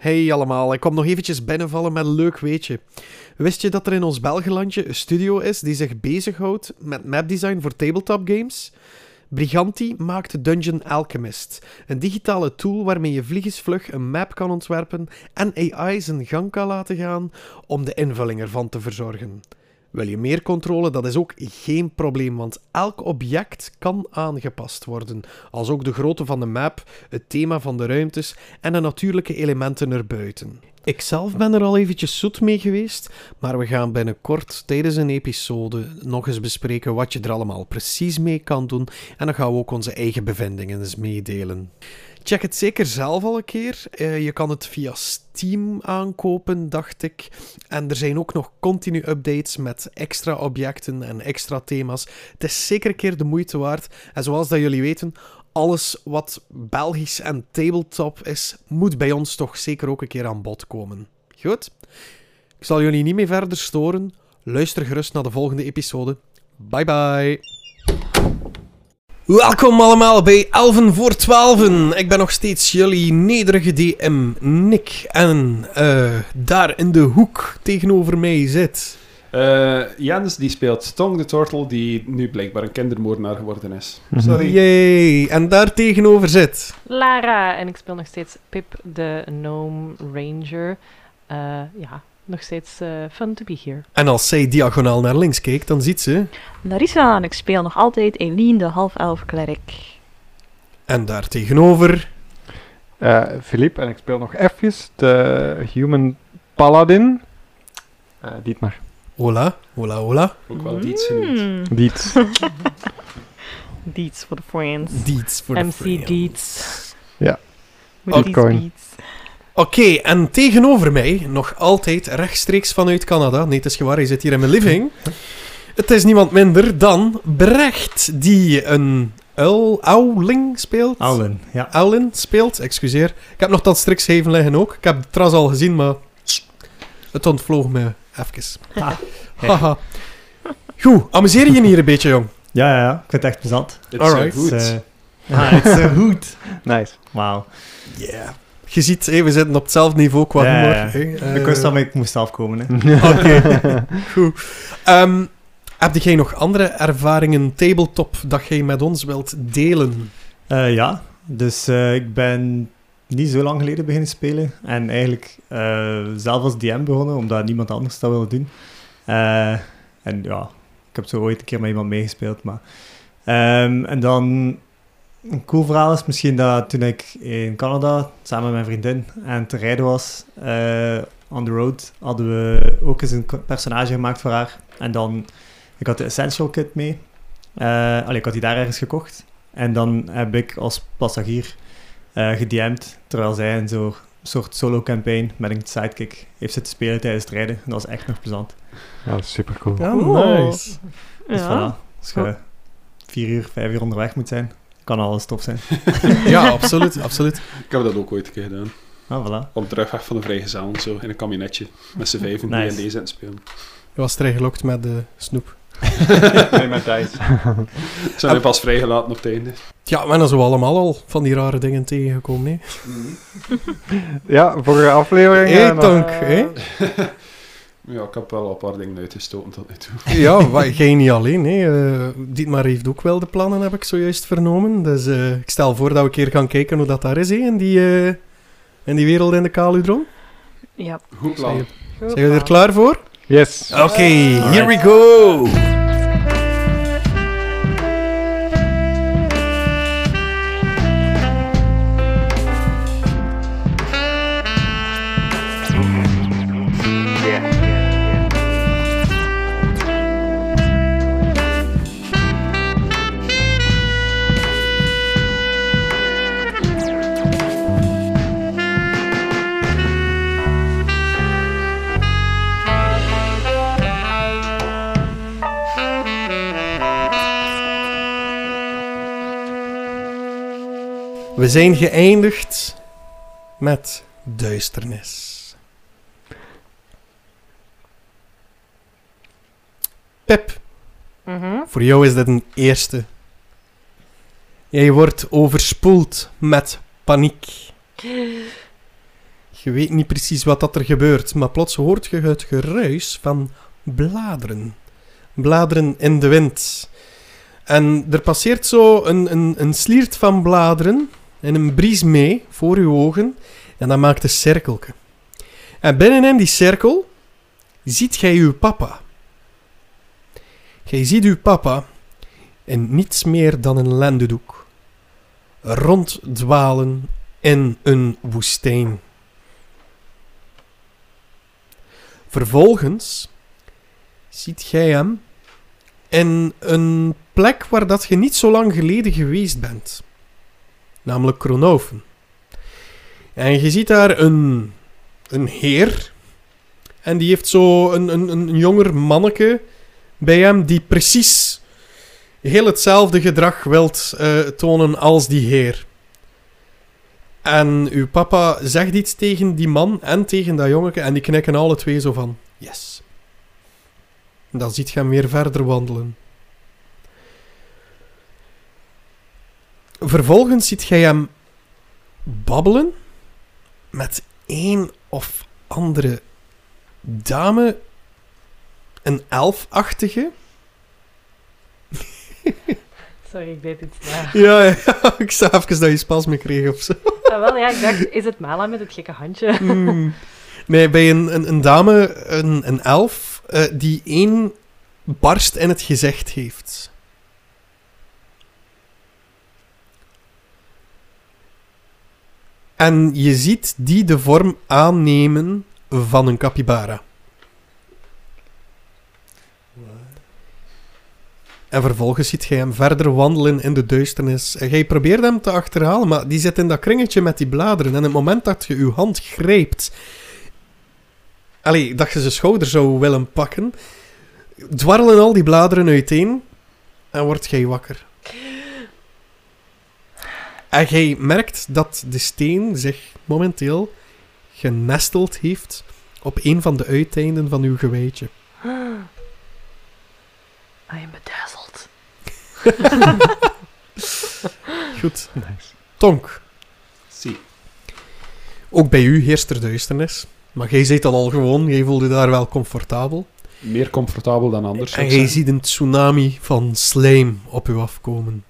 Hey allemaal, ik kom nog eventjes binnenvallen met een leuk weetje. Wist je dat er in ons Belgelandje een studio is die zich bezighoudt met mapdesign voor tabletop games? Briganti maakt Dungeon Alchemist, een digitale tool waarmee je vliegensvlug een map kan ontwerpen en AI zijn gang kan laten gaan om de invulling ervan te verzorgen. Wil je meer controle? Dat is ook geen probleem, want elk object kan aangepast worden, als ook de grootte van de map, het thema van de ruimtes en de natuurlijke elementen erbuiten. Ikzelf ben er al eventjes zoet mee geweest, maar we gaan binnenkort tijdens een episode nog eens bespreken wat je er allemaal precies mee kan doen en dan gaan we ook onze eigen bevindingen eens meedelen. Check het zeker zelf al een keer. Eh, je kan het via Steam aankopen, dacht ik. En er zijn ook nog continu updates met extra objecten en extra thema's. Het is zeker een keer de moeite waard. En zoals dat jullie weten, alles wat Belgisch en tabletop is, moet bij ons toch zeker ook een keer aan bod komen. Goed? Ik zal jullie niet meer verder storen. Luister gerust naar de volgende episode. Bye bye. Welkom allemaal bij Elven voor 12. Ik ben nog steeds jullie nederige DM, Nick. En eh, daar in de hoek tegenover mij zit. Eh Jens die speelt Tong de Turtle, die nu blijkbaar een kindermoordenaar geworden is. Sorry. Yay. En daar tegenover zit. Lara. En ik speel nog steeds Pip, de Gnome Ranger. Eh, ja, nog steeds eh, fun to be here. En als zij diagonaal naar links kijkt, dan ziet ze. Larissa en ik speel nog altijd Eline, de half-elf klerk. En daar tegenover. Eh Philippe en ik speel nog eventjes de Human Paladin. Eh Dietmar. Hola, hola, hola. Ook wel iets genoemd. Hmm. Diet. Deets for the friends. Diets voor de MC friends. Deets. Ja. With Bitcoin. Oké, en tegenover mij, nog altijd rechtstreeks vanuit Canada. Nee, het is gewaar, hij zit hier in mijn living. Het is niemand minder dan Brecht, die een uil, auling speelt. Aulen, ja. Aulin speelt, excuseer. Ik heb nog dat strikscheven liggen ook. Ik heb het trouwens al gezien, maar het ontvloog me even. Ah, Haha. Goed, amuseer je hier een beetje, jong? Ja, ja, ja. Ik vind het echt plezant. Het is eh, goed. Het is, ja, het is goed. Nice. Wauw. Yeah. Je ziet, we zitten op hetzelfde niveau qua Ja, humor. ja, Ik wist dat ik moest afkomen. Hè. Oké, goed. Ehm, heb jij nog andere ervaringen tabletop dat jij met ons wilt delen? Eh, ja, dus eh, ik ben niet zo lang geleden beginnen spelen. En eigenlijk eh, zelf als DM begonnen, omdat niemand anders dat wilde doen. Eh, en ja, ik heb zo ooit een keer met iemand meegespeeld. Maar, Ehm, en dan een cool verhaal is misschien dat toen ik in Canada samen met mijn vriendin aan het rijden was, eh, on the road, hadden we ook eens een personage gemaakt voor haar. En dan, ik had de Essential Kit mee. Eh allee, ik had die daar ergens gekocht. En dan heb ik als passagier eh gedM'd, terwijl zij een zo, soort solo-campaign met een sidekick heeft zitten spelen tijdens het rijden. En dat was echt nog plezant. Ja, dat is super cool. Ja, Cool. nice. Dus Ja. voilà, als je vier uur, vijf uur onderweg moet zijn, kan alles tof zijn. Ja, absoluut, absoluut. Ik heb dat ook ooit een keer gedaan. Ah, voilà. Op terugweg van de vrijgezel zo in een kabinetje. Met z'n vijven die Nice. aan het spelen. Je was erin gelokt met de snoep. nee, met Thijs. Zijn we pas vrijgelaten op het einde. Ja, maar dan zijn we allemaal al van die rare dingen tegengekomen, hè? Ja, vorige aflevering. Hé, eh, dank, hè? Ja, ik heb wel een paar dingen uitgestoten tot nu toe. Ja, wa- jij niet alleen, hè? Eh, Dietmar heeft ook wel de plannen, heb ik zojuist vernomen. Dus eh, ik stel voor dat we een keer gaan kijken hoe dat daar is, hè? In die, eh, in die wereld in de Kaludron. Ja. Goed plan. Zijn jullie er klaar voor? Yes. Oké, here we go! Zijn geëindigd met duisternis. Pep, Mhm. voor jou is dit een eerste. Jij wordt overspoeld met paniek. Je weet niet precies wat dat er gebeurt, maar plots hoort je het geruis van bladeren. Bladeren in de wind. En er passeert zo een, een, een sliert van bladeren en een bries mee voor uw ogen. En dat maakt een cirkelke. En binnenin die cirkel ziet gij uw papa. Gij ziet uw papa in niets meer dan een lendendoek. Ronddwalen in een woestijn. Vervolgens ziet gij hem in een plek waar dat je niet zo lang geleden geweest bent. Namelijk Kronoven. En je ziet daar een, een heer. En die heeft zo een, een, een jonger manneke bij hem die precies heel hetzelfde gedrag wilt eh, tonen als die heer. En uw papa zegt iets tegen die man en tegen dat jongeke en die knikken alle twee zo van yes. En dan ziet je hem weer verder wandelen. Vervolgens ziet jij hem babbelen met een of andere dame, een elfachtige. Sorry, ik deed iets na. Ja, ja, ik zag even dat je spasme kreeg of zo. Ah, wel, ja, ik dacht, is het Mala met het gekke handje? Hmm. Nee, bij een, een, een dame, een, een elf, eh, die één barst in het gezicht heeft. En je ziet die de vorm aannemen van een capybara. En vervolgens ziet jij hem verder wandelen in de duisternis. En jij probeert hem te achterhalen, maar die zit in dat kringetje met die bladeren. En het moment dat je je hand grijpt... Allee, dat je zijn schouder zou willen pakken... Dwarrelen al die bladeren uiteen... En word jij wakker. En jij merkt dat de steen zich momenteel genesteld heeft op een van de uiteinden van uw gewijtje. I am bedazzled. Goed. Nice. Tonk, Zie. ook bij u heerst er duisternis. Maar jij zit dan al gewoon, jij voelt je daar wel comfortabel. Meer comfortabel dan anders. En jij ziet een tsunami van slijm op u afkomen.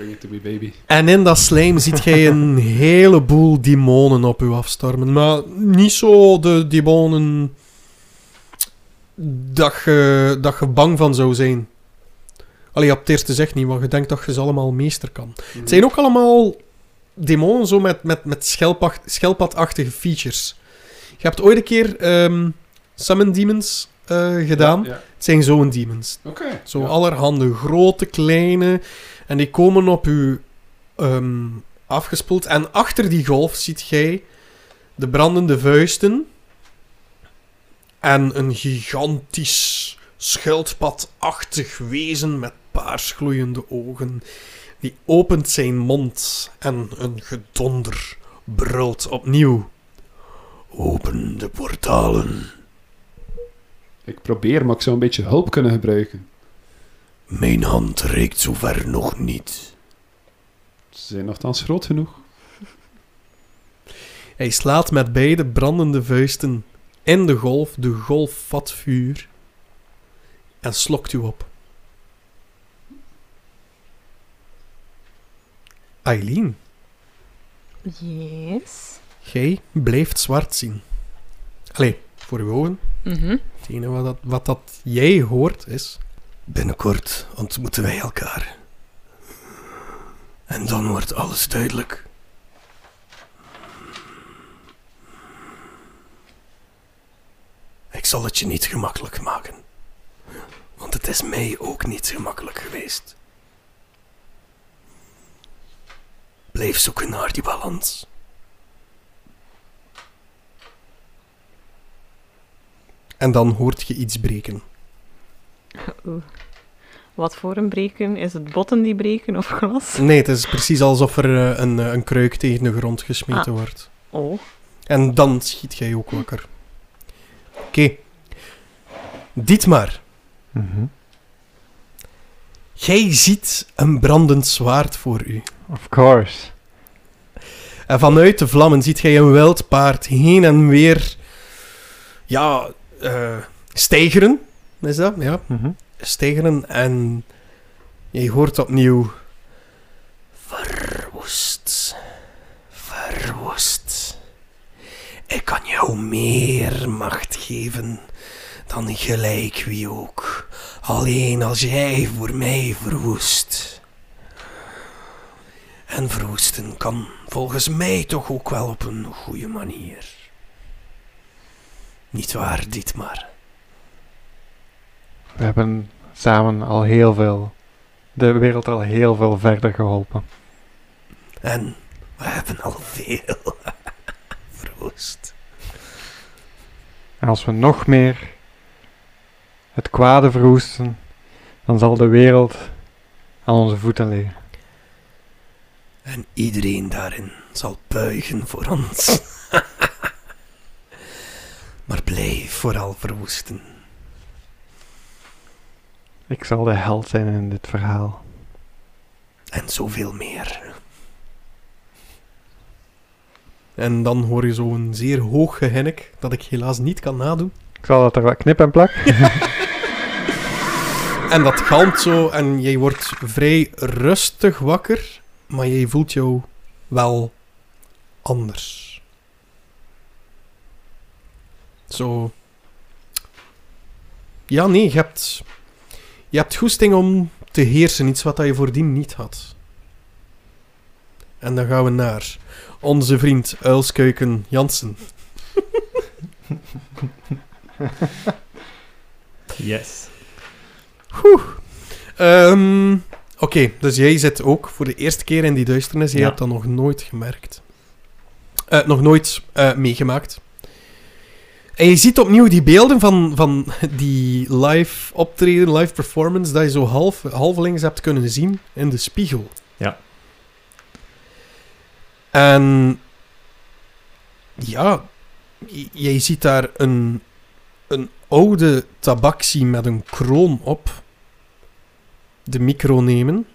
Ja, bring it to me, baby. En in dat slijm ziet jij een heleboel demonen op u afstormen. Maar niet zo de demonen dat je, dat je bang van zou zijn. Allee, op het eerste zegt niet, want je denkt dat je ze allemaal meester kan. Het zijn ook allemaal demonen zo met, met, met schelpacht- schelpadachtige features. Je hebt ooit een keer ehm, Summon Demons eh, gedaan. Ja, ja. Het zijn zo'n demons. Oké. Zo ja. allerhande grote, kleine. En die komen op u ehm, afgespoeld. En achter die golf ziet jij de brandende vuisten. En een gigantisch schildpadachtig wezen met paarsgloeiende ogen. Die opent zijn mond en een gedonder brult opnieuw. Open de portalen. Ik probeer, maar ik zou een beetje hulp kunnen gebruiken. Mijn hand reikt zover nog niet. Ze zijn nogthans groot genoeg. Hij slaat met beide brandende vuisten in de golf. De golf vat vuur en slokt u op. Eileen, Yes. jij blijft zwart zien. Allee, voor uw ogen. Mhm. Het enige wat dat, wat dat jij hoort is... Binnenkort ontmoeten wij elkaar. En dan wordt alles duidelijk. Ik zal het je niet gemakkelijk maken. Want het is mij ook niet gemakkelijk geweest. Blijf zoeken naar die balans. En dan hoort je iets breken. Oeh. Wat voor een breken? Is het botten die breken of glas? Nee, het is precies alsof er eh, een, eh, een kruik tegen de grond gesmeten wordt. Oh. En dan schiet jij ook wakker. Oké. Dietmar, Mhm. jij ziet een brandend zwaard voor u. Of course. En vanuit de vlammen ziet jij een wild paard heen en weer ja, eh stijgeren. Is dat? Ja, Mhm. stijgeren. En je hoort opnieuw... Verwoest. Verwoest. Ik kan jou meer macht geven dan gelijk wie ook. Alleen als jij voor mij verwoest. En verwoesten kan volgens mij toch ook wel op een goede manier. Niet waar, Dietmar? We hebben samen al heel veel, de wereld al heel veel verder geholpen. En we hebben al veel verwoest. En als we nog meer het kwade verwoesten, dan zal de wereld aan onze voeten liggen. En iedereen daarin zal buigen voor ons. maar blijf vooral verwoesten. Ik zal de held zijn in dit verhaal. En zoveel meer. En dan hoor je zo'n zeer hoog gehinnik, dat ik helaas niet kan nadoen. Ik zal dat er wat knip en plak. En dat galmt zo en jij wordt vrij rustig wakker, maar jij voelt jou wel anders. Zo. Ja, nee, je hebt, je hebt goesting om te heersen, iets wat je voordien niet had. En dan gaan we naar onze vriend Uilskuiken Jansen. Yes. Ehm, Oké, dus jij zit ook voor de eerste keer in die duisternis. Jij Ja. hebt dat nog nooit gemerkt. Eh, nog nooit eh, meegemaakt. En je ziet opnieuw die beelden van, van die live optreden, live performance, dat je zo half, halvelings hebt kunnen zien in de spiegel. Ja. En ja, jij ziet daar een, een oude tabaxi met een kroon op de micro nemen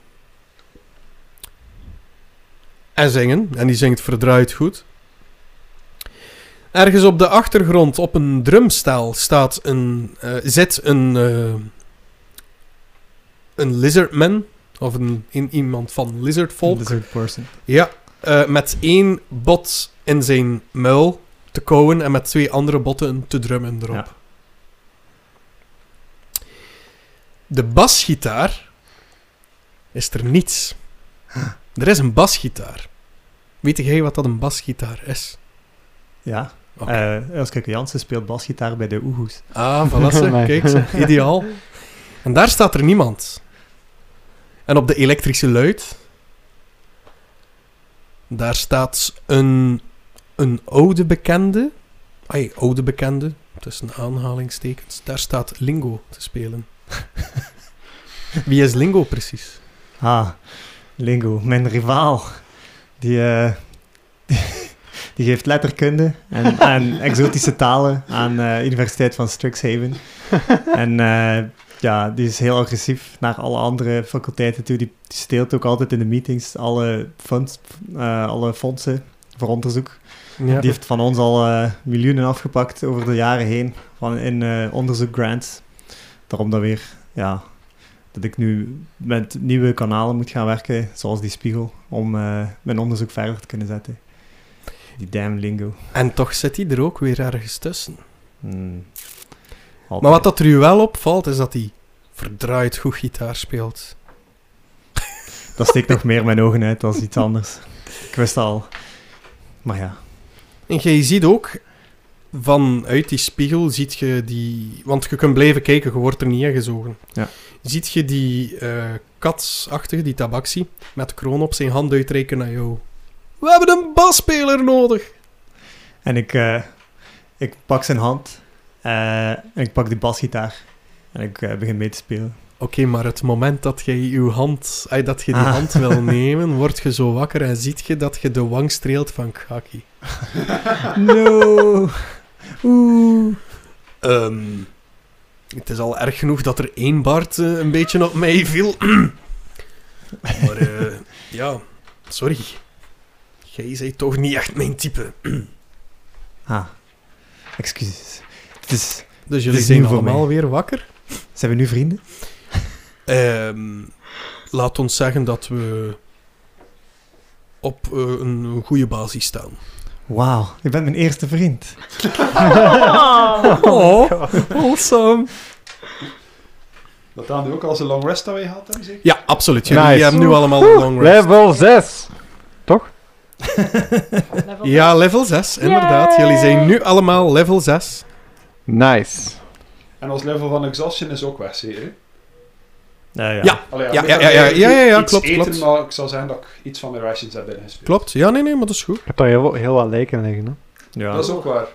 en zingen. En die zingt verdraaid goed. Ergens op de achtergrond, op een drumstel, staat een, eh, zit een, eh, een lizardman. Of een, iemand van lizardvolk. Lizard person. Ja, eh, met één bot in zijn muil te kauwen en met twee andere botten te drummen erop. Ja. De basgitaar is er niets. Er is een basgitaar. Weet jij wat dat een basgitaar is? Ja. Oké. Eh Elske Jansen speelt basgitaar bij de Oehoes. Ah, voilà. Nee. kijk, ze. ideaal. En daar staat er niemand. En op de elektrische luid, daar staat een, een oude bekende, ai, oude bekende, tussen aanhalingstekens, daar staat Lingo te spelen. Wie is Lingo precies? Ah, Lingo, mijn rivaal. Die, eh, die geeft letterkunde en, en exotische talen aan de Universiteit van Strixhaven. en eh, ja, die is heel agressief naar alle andere faculteiten toe. Die, die steelt ook altijd in de meetings alle, funds, eh, alle fondsen voor onderzoek. Ja. Die heeft van ons al eh, miljoenen afgepakt over de jaren heen van in eh, onderzoekgrants. Daarom dat weer, ja, dat ik nu met nieuwe kanalen moet gaan werken, zoals die spiegel, om eh, mijn onderzoek verder te kunnen zetten. Die damn lingo. En toch zit hij er ook weer ergens tussen. Hmm. Maar wat dat er u wel opvalt, is dat hij verdraaid goed gitaar speelt. Dat steekt nog meer mijn ogen uit als iets anders. Ik wist al. Maar ja. En jij ziet ook, vanuit die spiegel, ziet je die... Want je kunt blijven kijken, je wordt er niet ingezogen. Ja. Ziet je die eh katsachtige, die tabaxi, met de kroon op zijn hand uitreiken naar jou. We hebben een basspeler nodig! En ik, eh, ik pak zijn hand eh, en ik pak die basgitaar en ik eh, begin mee te spelen. Oké, maar het moment dat jij uw hand, ay, dat je die Ah. hand wil nemen, word je zo wakker en ziet je dat je de wang streelt van Kaki. No! Oeh. Ehm, het is al erg genoeg dat er één Bart eh, een beetje op mij viel. maar eh, ja, sorry. Jij zei toch niet echt mijn type. Ah, excuses. Het is, Dus Het jullie is zijn allemaal mij. weer wakker. zijn we nu vrienden? Ehm, laat ons zeggen dat we op eh, een goede basis staan. Wauw, je bent mijn eerste vriend. Oh, awesome. Dat hadden we ook al een long rest wij gehad hebben, zeker? Ja, absoluut. Jullie Nice. hebben nu allemaal een long rest. Level 6. Toch? Level Ja, level 6, inderdaad. Yay! Jullie zijn nu allemaal level 6. Nice. En ons level van exhaustion is ook weg, zeker? hè? Ja, ja. Ja. Allee, Ja, ja, ja, ja, ja, ja, iets klopt, eten, klopt. maar ik zal zeggen dat ik iets van mijn rations heb binnengespeeld. Klopt. Ja, nee, nee, maar dat is goed. Ik heb daar heel, heel wat lijken liggen. Hè? Ja. Dat is ook waar.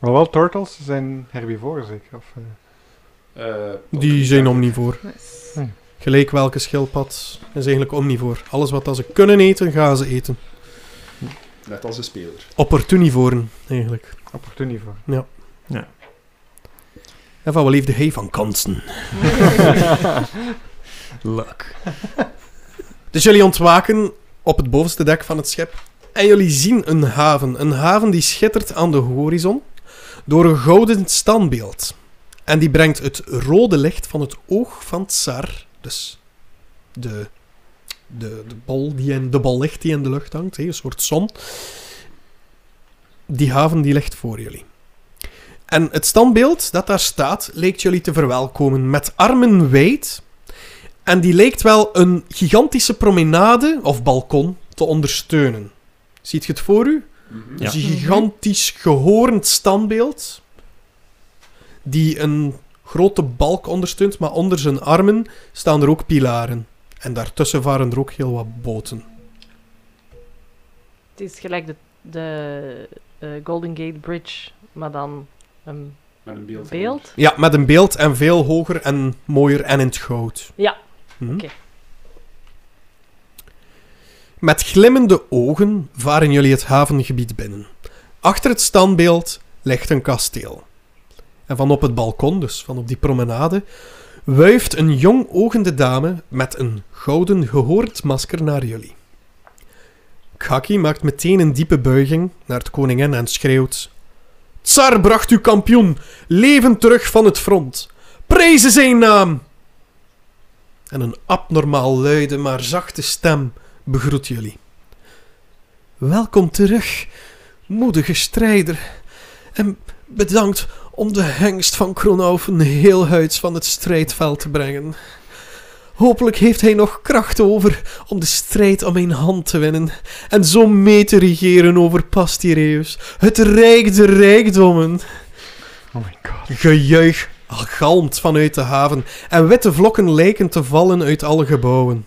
Maar wel turtles zijn herbivoren zeker. Of, eh, Eh, Die zijn omnivoor. Nice. Gelijk welke schildpad is eigenlijk omnivoor. Alles wat dat ze kunnen eten, gaan ze eten. Net als de speler. Opportunivoren, eigenlijk. opportunivoor. En van wat leefde hij van kansen? Luck. Dus jullie ontwaken op het bovenste dek van het schip. En jullie zien een haven. Een haven die schittert aan de horizon door een gouden standbeeld. En die brengt het rode licht van het oog van Tsar. Dus de, de, de, bol die in, de bol licht die in de lucht hangt. hè, Een soort zon. Die haven die ligt voor jullie. En het standbeeld dat daar staat, leek jullie te verwelkomen met armen wijd en die lijkt wel een gigantische promenade of balkon te ondersteunen. Ziet je het voor u? Mhm. Ja. Dus een gigantisch gehoornd standbeeld. Die een grote balk ondersteunt, maar onder zijn armen staan er ook pilaren. En daartussen varen er ook heel wat boten. Het is gelijk de, de eh, Golden Gate Bridge, maar dan een Met een beeld. beeld. Ja, met een beeld en veel hoger en mooier en in het goud. Ja. Mhm. Oké. Met glimmende ogen varen jullie het havengebied binnen. Achter het standbeeld ligt een kasteel. En van op het balkon, dus van op die promenade, wuift een jong ogende dame met een gouden gehoord masker naar jullie. Khaki maakt meteen een diepe buiging naar de koningin en schreeuwt: Tsar bracht uw kampioen levend terug van het front. Prezen zijn naam! En een abnormaal luide, maar zachte stem begroet jullie. Welkom terug, moedige strijder. En bedankt om de hengst van Kronaufen heel huids van het strijdveld te brengen. Hopelijk heeft hij nog kracht over om de strijd om mijn hand te winnen en zo mee te regeren over Pastireus, het rijk der rijkdommen. Oh my god. Gejuich galmt vanuit de haven en witte vlokken lijken te vallen uit alle gebouwen.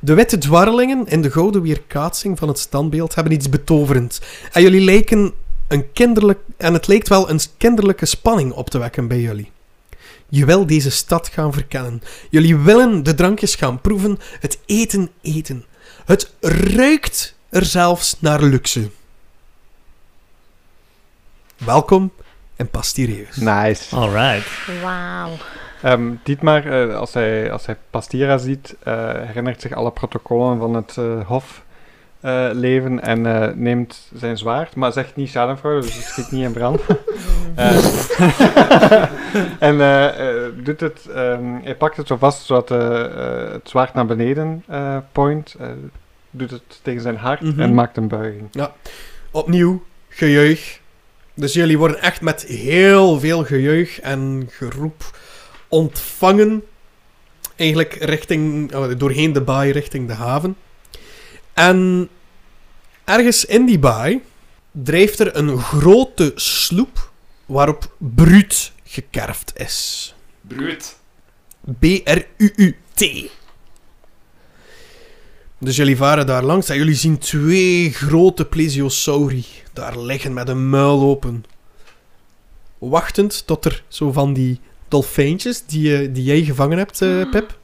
De witte dwarrelingen in de gouden weerkaatsing van het standbeeld hebben iets betoverends. En jullie lijken een kinderlijk... En het lijkt wel een kinderlijke spanning op te wekken bij jullie. Je wil deze stad gaan verkennen. Jullie willen de drankjes gaan proeven, het eten eten. Het ruikt er zelfs naar luxe. Welkom in Pastireus. Nice. Alright. Wauw. Ehm, Dietmar, eh, als, hij, als hij Pastira ziet, eh, herinnert zich alle protocollen van het eh, hofleven en eh, neemt zijn zwaard, maar zegt niet schadenfraude, dus het schiet niet in brand. Eh, en doet het, ehm, hij pakt het zo vast zodat het zwaard naar beneden eh, point, eh, doet het tegen zijn hart Mhm. en maakt een buiging. Opnieuw, gejuich. Dus jullie worden echt met heel veel gejuich en geroep ontvangen. Eigenlijk richting, doorheen de baai, richting de haven. En ergens in die baai drijft er een grote sloep waarop Bruut gekerfd is. Bruut. B-R-U-U-T. Dus jullie varen daar langs en jullie zien twee grote plesiosauri daar liggen met een muil open. Wachtend tot er zo van die dolfijntjes die, je- die jij gevangen hebt, eh, Pip,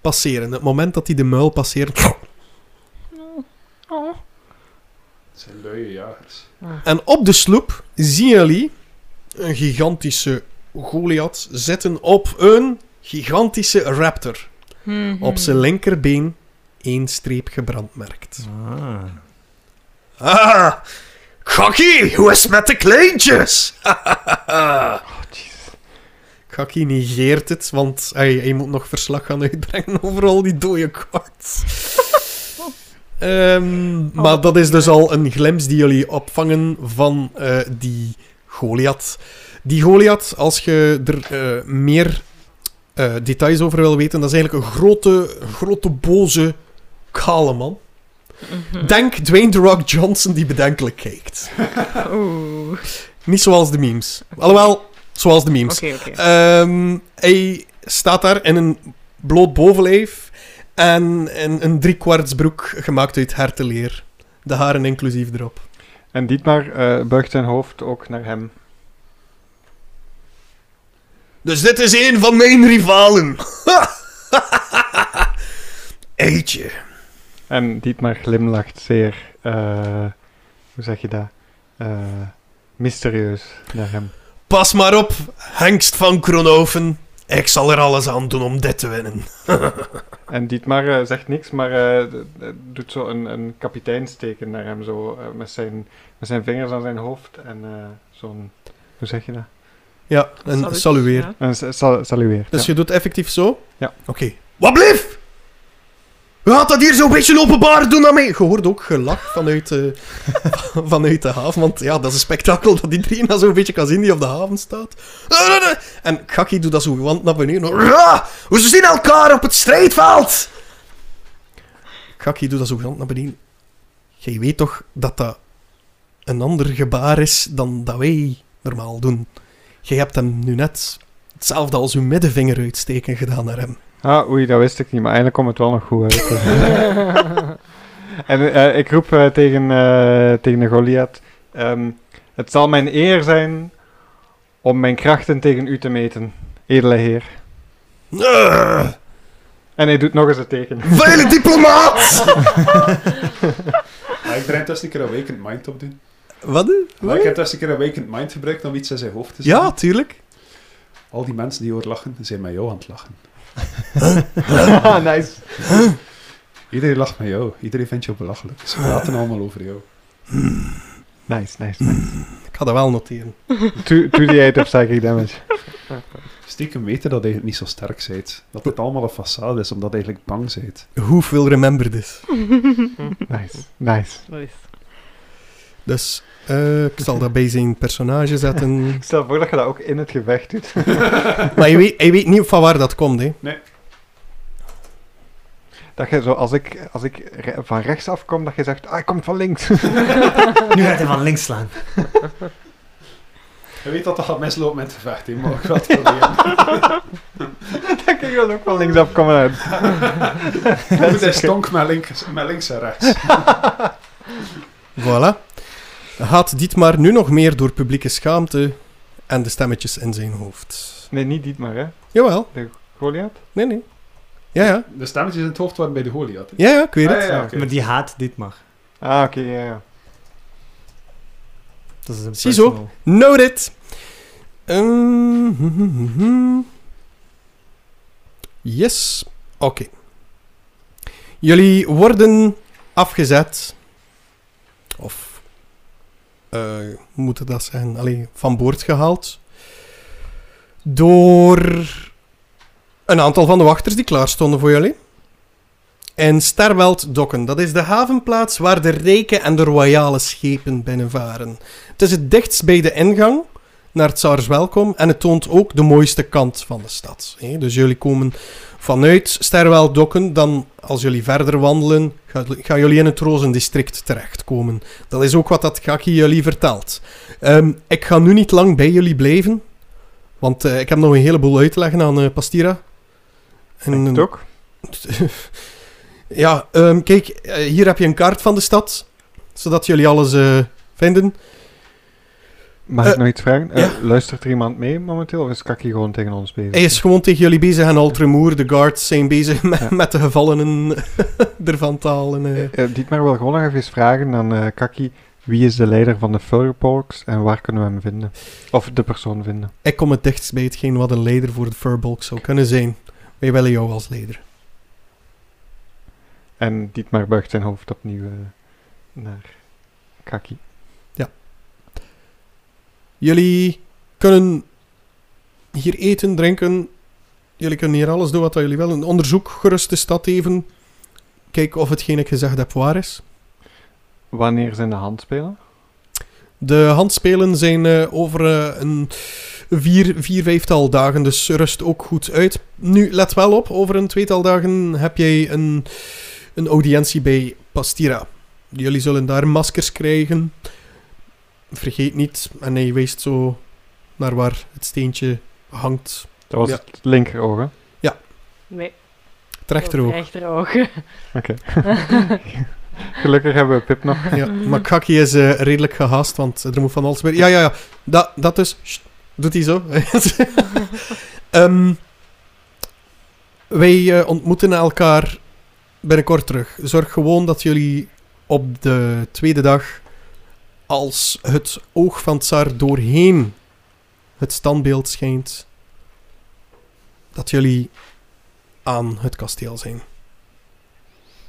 passeren. Het moment dat die de muil passeren. Oh. Het zijn luie jagers. En op de sloep zien jullie een gigantische Goliath zitten op een gigantische raptor. Mhm. Op zijn linkerbeen één streep gebrandmerkt. Ah. Ah, Gakkie, hoe is het met de kleintjes? Gakkie negeert het, want hij, hij moet nog verslag gaan uitbrengen over al die dode cards. Ehm, maar dat is dus al een glimps die jullie opvangen van eh, die Goliath. Die Goliath, als je er eh, meer eh, details over wil weten, dat is eigenlijk een grote, grote boze, kale man. Mhm. Denk Dwayne The Rock Johnson die bedenkelijk kijkt. Oeh. Niet zoals de memes. Alhoewel, zoals de memes. Ehm, hij staat daar in een bloot bovenlijf en in een driekwartsbroek gemaakt uit hertenleer. De haren inclusief erop. En Dietmar eh, buigt zijn hoofd ook naar hem. Dus dit is een van mijn rivalen. Eetje. En Dietmar glimlacht zeer, eh, hoe zeg je dat? Eh, mysterieus naar hem. Pas maar op, hengst van Kronoven. Ik zal er alles aan doen om dit te winnen. En Dietmar eh, zegt niks, maar eh, d- doet zo een, een kapiteinsteken naar hem, zo eh, met, zijn, met zijn vingers aan zijn hoofd en eh, zo'n, hoe zeg je dat? Ja, een salueer. ja. Een salueer. Dus ja. je doet effectief zo? Ja. Oké. Wat blief? Gaat dat hier zo'n beetje openbaar doen aan mij? Je hoort ook gelach vanuit, eh, vanuit de haven. Want ja, dat is een spektakel dat iedereen dat zo'n beetje kan zien die op de haven staat. En Gakkie doet dat zo gewand naar beneden. We zien elkaar op het strijdveld! Gakkie doet dat zo gewand naar beneden. Jij weet toch dat dat een ander gebaar is dan dat wij normaal doen. Jij hebt hem nu net hetzelfde als uw middenvinger uitsteken gedaan naar hem. Ah, oei, dat wist ik niet, maar eigenlijk komt het wel nog goed uit. en eh, ik roep eh, tegen, eh, tegen de Goliath, ehm, het zal mijn eer zijn om mijn krachten tegen u te meten, edele heer. Uh, En hij doet nog eens het teken. vuile diplomaat! Maar ik er een keer Awakened Mind op doen. Wat? Maar ik heb een keer Awakened Mind gebruikt om iets in zijn hoofd te zetten. Ja, tuurlijk. Al die mensen die hoor lachen, zijn met jou aan het lachen. nice. Iedereen lacht met jou. Iedereen vindt jou belachelijk. Ze praten allemaal over jou. Nice, nice, nice. Ik ga dat wel noteren. Doe die uit op psychic damage. Stiekem weten dat je eigenlijk niet zo sterk bent. Dat het allemaal een façade is, omdat je eigenlijk bang bent. Hoeveel remember this? Nice, nice. Is. Dus eh, ik zal dat bij zijn personage zetten. Ik stel voor dat je dat ook in het gevecht doet. maar hij weet, weet niet van waar dat komt, hè. Dat je zo, als ik, als ik re- van rechts afkom, dat je zegt, ah, hij komt van links. Nu gaat hij van links slaan. Je weet dat dat gaat mislopen met het gevecht, hè, maar ik ga het proberen. dat ik dan ook van links afkomen uit. Je moet hij stonk met links, met links en rechts. Voilà. Gaat Dietmar nu nog meer door publieke schaamte en de stemmetjes in zijn hoofd? Nee, niet Dietmar, hè. Jawel. Goliath? Nee, nee. Ja, ja. De stemmetjes in het hoofd waren bij de Goliath. hè. Ja, ja, ik weet Ah, het. ja, ja, oké. Maar die haat dit maar. Ah, oké, ja, ja. Dat is een Ziezo. personal. Noted. Ehm, hm, hm, hm, hm. Yes. Oké. Jullie worden afgezet. Of. Eh, hoe moet ik dat zijn? Allee, van boord gehaald. Door. Een aantal van de wachters die klaar stonden voor jullie. En Sterweld Dokken, dat is de havenplaats waar de rijke en de royale schepen binnenvaren. Het is het dichtst bij de ingang naar het Tsars Welkom en het toont ook de mooiste kant van de stad. hè. Dus jullie komen vanuit Sterwel Dokken, dan als jullie verder wandelen, ga- gaan jullie in het Rozendistrict terechtkomen. Dat is ook wat dat Gaki jullie vertelt. Ehm, ik ga nu niet lang bij jullie blijven, want eh, ik heb nog een heleboel uit te leggen aan eh, Pastira. En ook? Ja, ehm, kijk, eh, hier heb je een kaart van de stad, zodat jullie alles vinden. Mag ik Eh, nog iets vragen? Eh. Luistert er iemand mee momenteel, of is Kaki gewoon tegen ons bezig? Hij is gewoon tegen jullie bezig en Altremoer, de guards, zijn bezig met, Ja. met de gevallenen ervan te halen. eh. Dietmar wil gewoon nog even eens vragen aan Kaki, wie is de leider van de Furbolgs en waar kunnen we hem vinden? Of de persoon vinden? Ik kom het dichtst bij hetgeen wat een leider voor de Furbolg zou kunnen zijn. Wij willen jou als leider. En Dietmar buigt zijn hoofd opnieuw naar Kaki. Jullie kunnen hier eten, drinken. Jullie kunnen hier alles doen wat jullie willen. Onderzoek gerust de stad even. Kijk of hetgeen ik gezegd heb waar is. Wanneer zijn de handspelen? De handspelen zijn eh, over eh, een vier, vier, vijftal dagen, dus rust ook goed uit. Nu, let wel op, over een tweetal dagen heb jij een, een audiëntie bij Pastira. Jullie zullen daar maskers krijgen. Vergeet niet, en hij wijst zo naar waar het steentje hangt. Dat was Ja. het linkeroog, hè? Nee, Het rechteroog. rechteroog. Oké. Gelukkig hebben we Pip nog. Ja, maar Kaki is eh, redelijk gehaast, want er moet van alles weer... Ja, ja, ja. Dat, dat dus. Sst, doet hij zo. Ehm, wij eh, ontmoeten elkaar binnenkort terug. Zorg gewoon dat jullie op de tweede dag, als het oog van Tsar doorheen het standbeeld schijnt, dat jullie aan het kasteel zijn.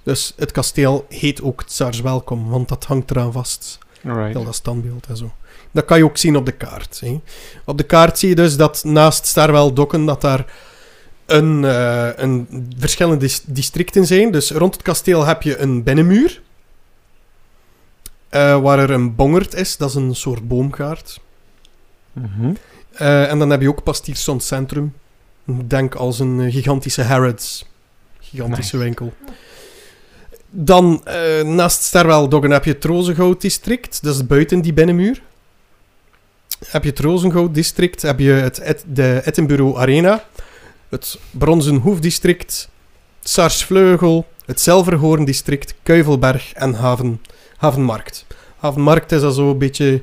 Dus het kasteel heet ook Tsars Welkom, want dat hangt eraan vast. Alright. Heel dat standbeeld en zo. Dat kan je ook zien op de kaart. Hè. Op de kaart zie je dus dat naast Starwell Dokken dat daar een, eh, een verschillende dis- districten zijn. Dus rond het kasteel heb je een binnenmuur. Eh, waar er een bongerd is, dat is een soort boomgaard. Mhm. Eh, en dan heb je ook Pastierson Centrum. Denk als een eh, gigantische Harrods. Gigantische Nice. winkel. Dan eh, naast Sterwell Doggen heb je het Rozengoud district. Dat is buiten die binnenmuur. Heb je het Rozengoud district. Heb je het, Et- de Edinburgh Arena. Het Bronzen Hoefdistrict. Sarsvleugel. Het Zilverhoorn district. Kuivelberg en Haven, Havenmarkt. Havenmarkt is al zo een beetje...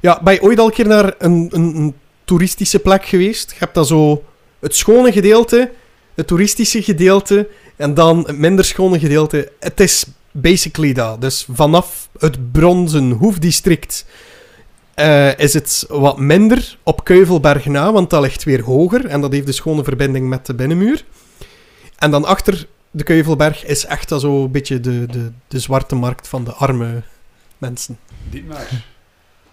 Ja, ben je ooit al een keer naar een, een, een toeristische plek geweest? Je hebt dan zo het schone gedeelte, het toeristische gedeelte en dan het minder schone gedeelte. Het is basically dat. Dus vanaf het Bronzen Hoefdistrict eh, is het wat minder op Keuvelberg na, want dat ligt weer hoger en dat heeft de schone verbinding met de binnenmuur. En dan achter de Keuvelberg is echt een beetje de, de, de zwarte markt van de arme mensen. Dietmar,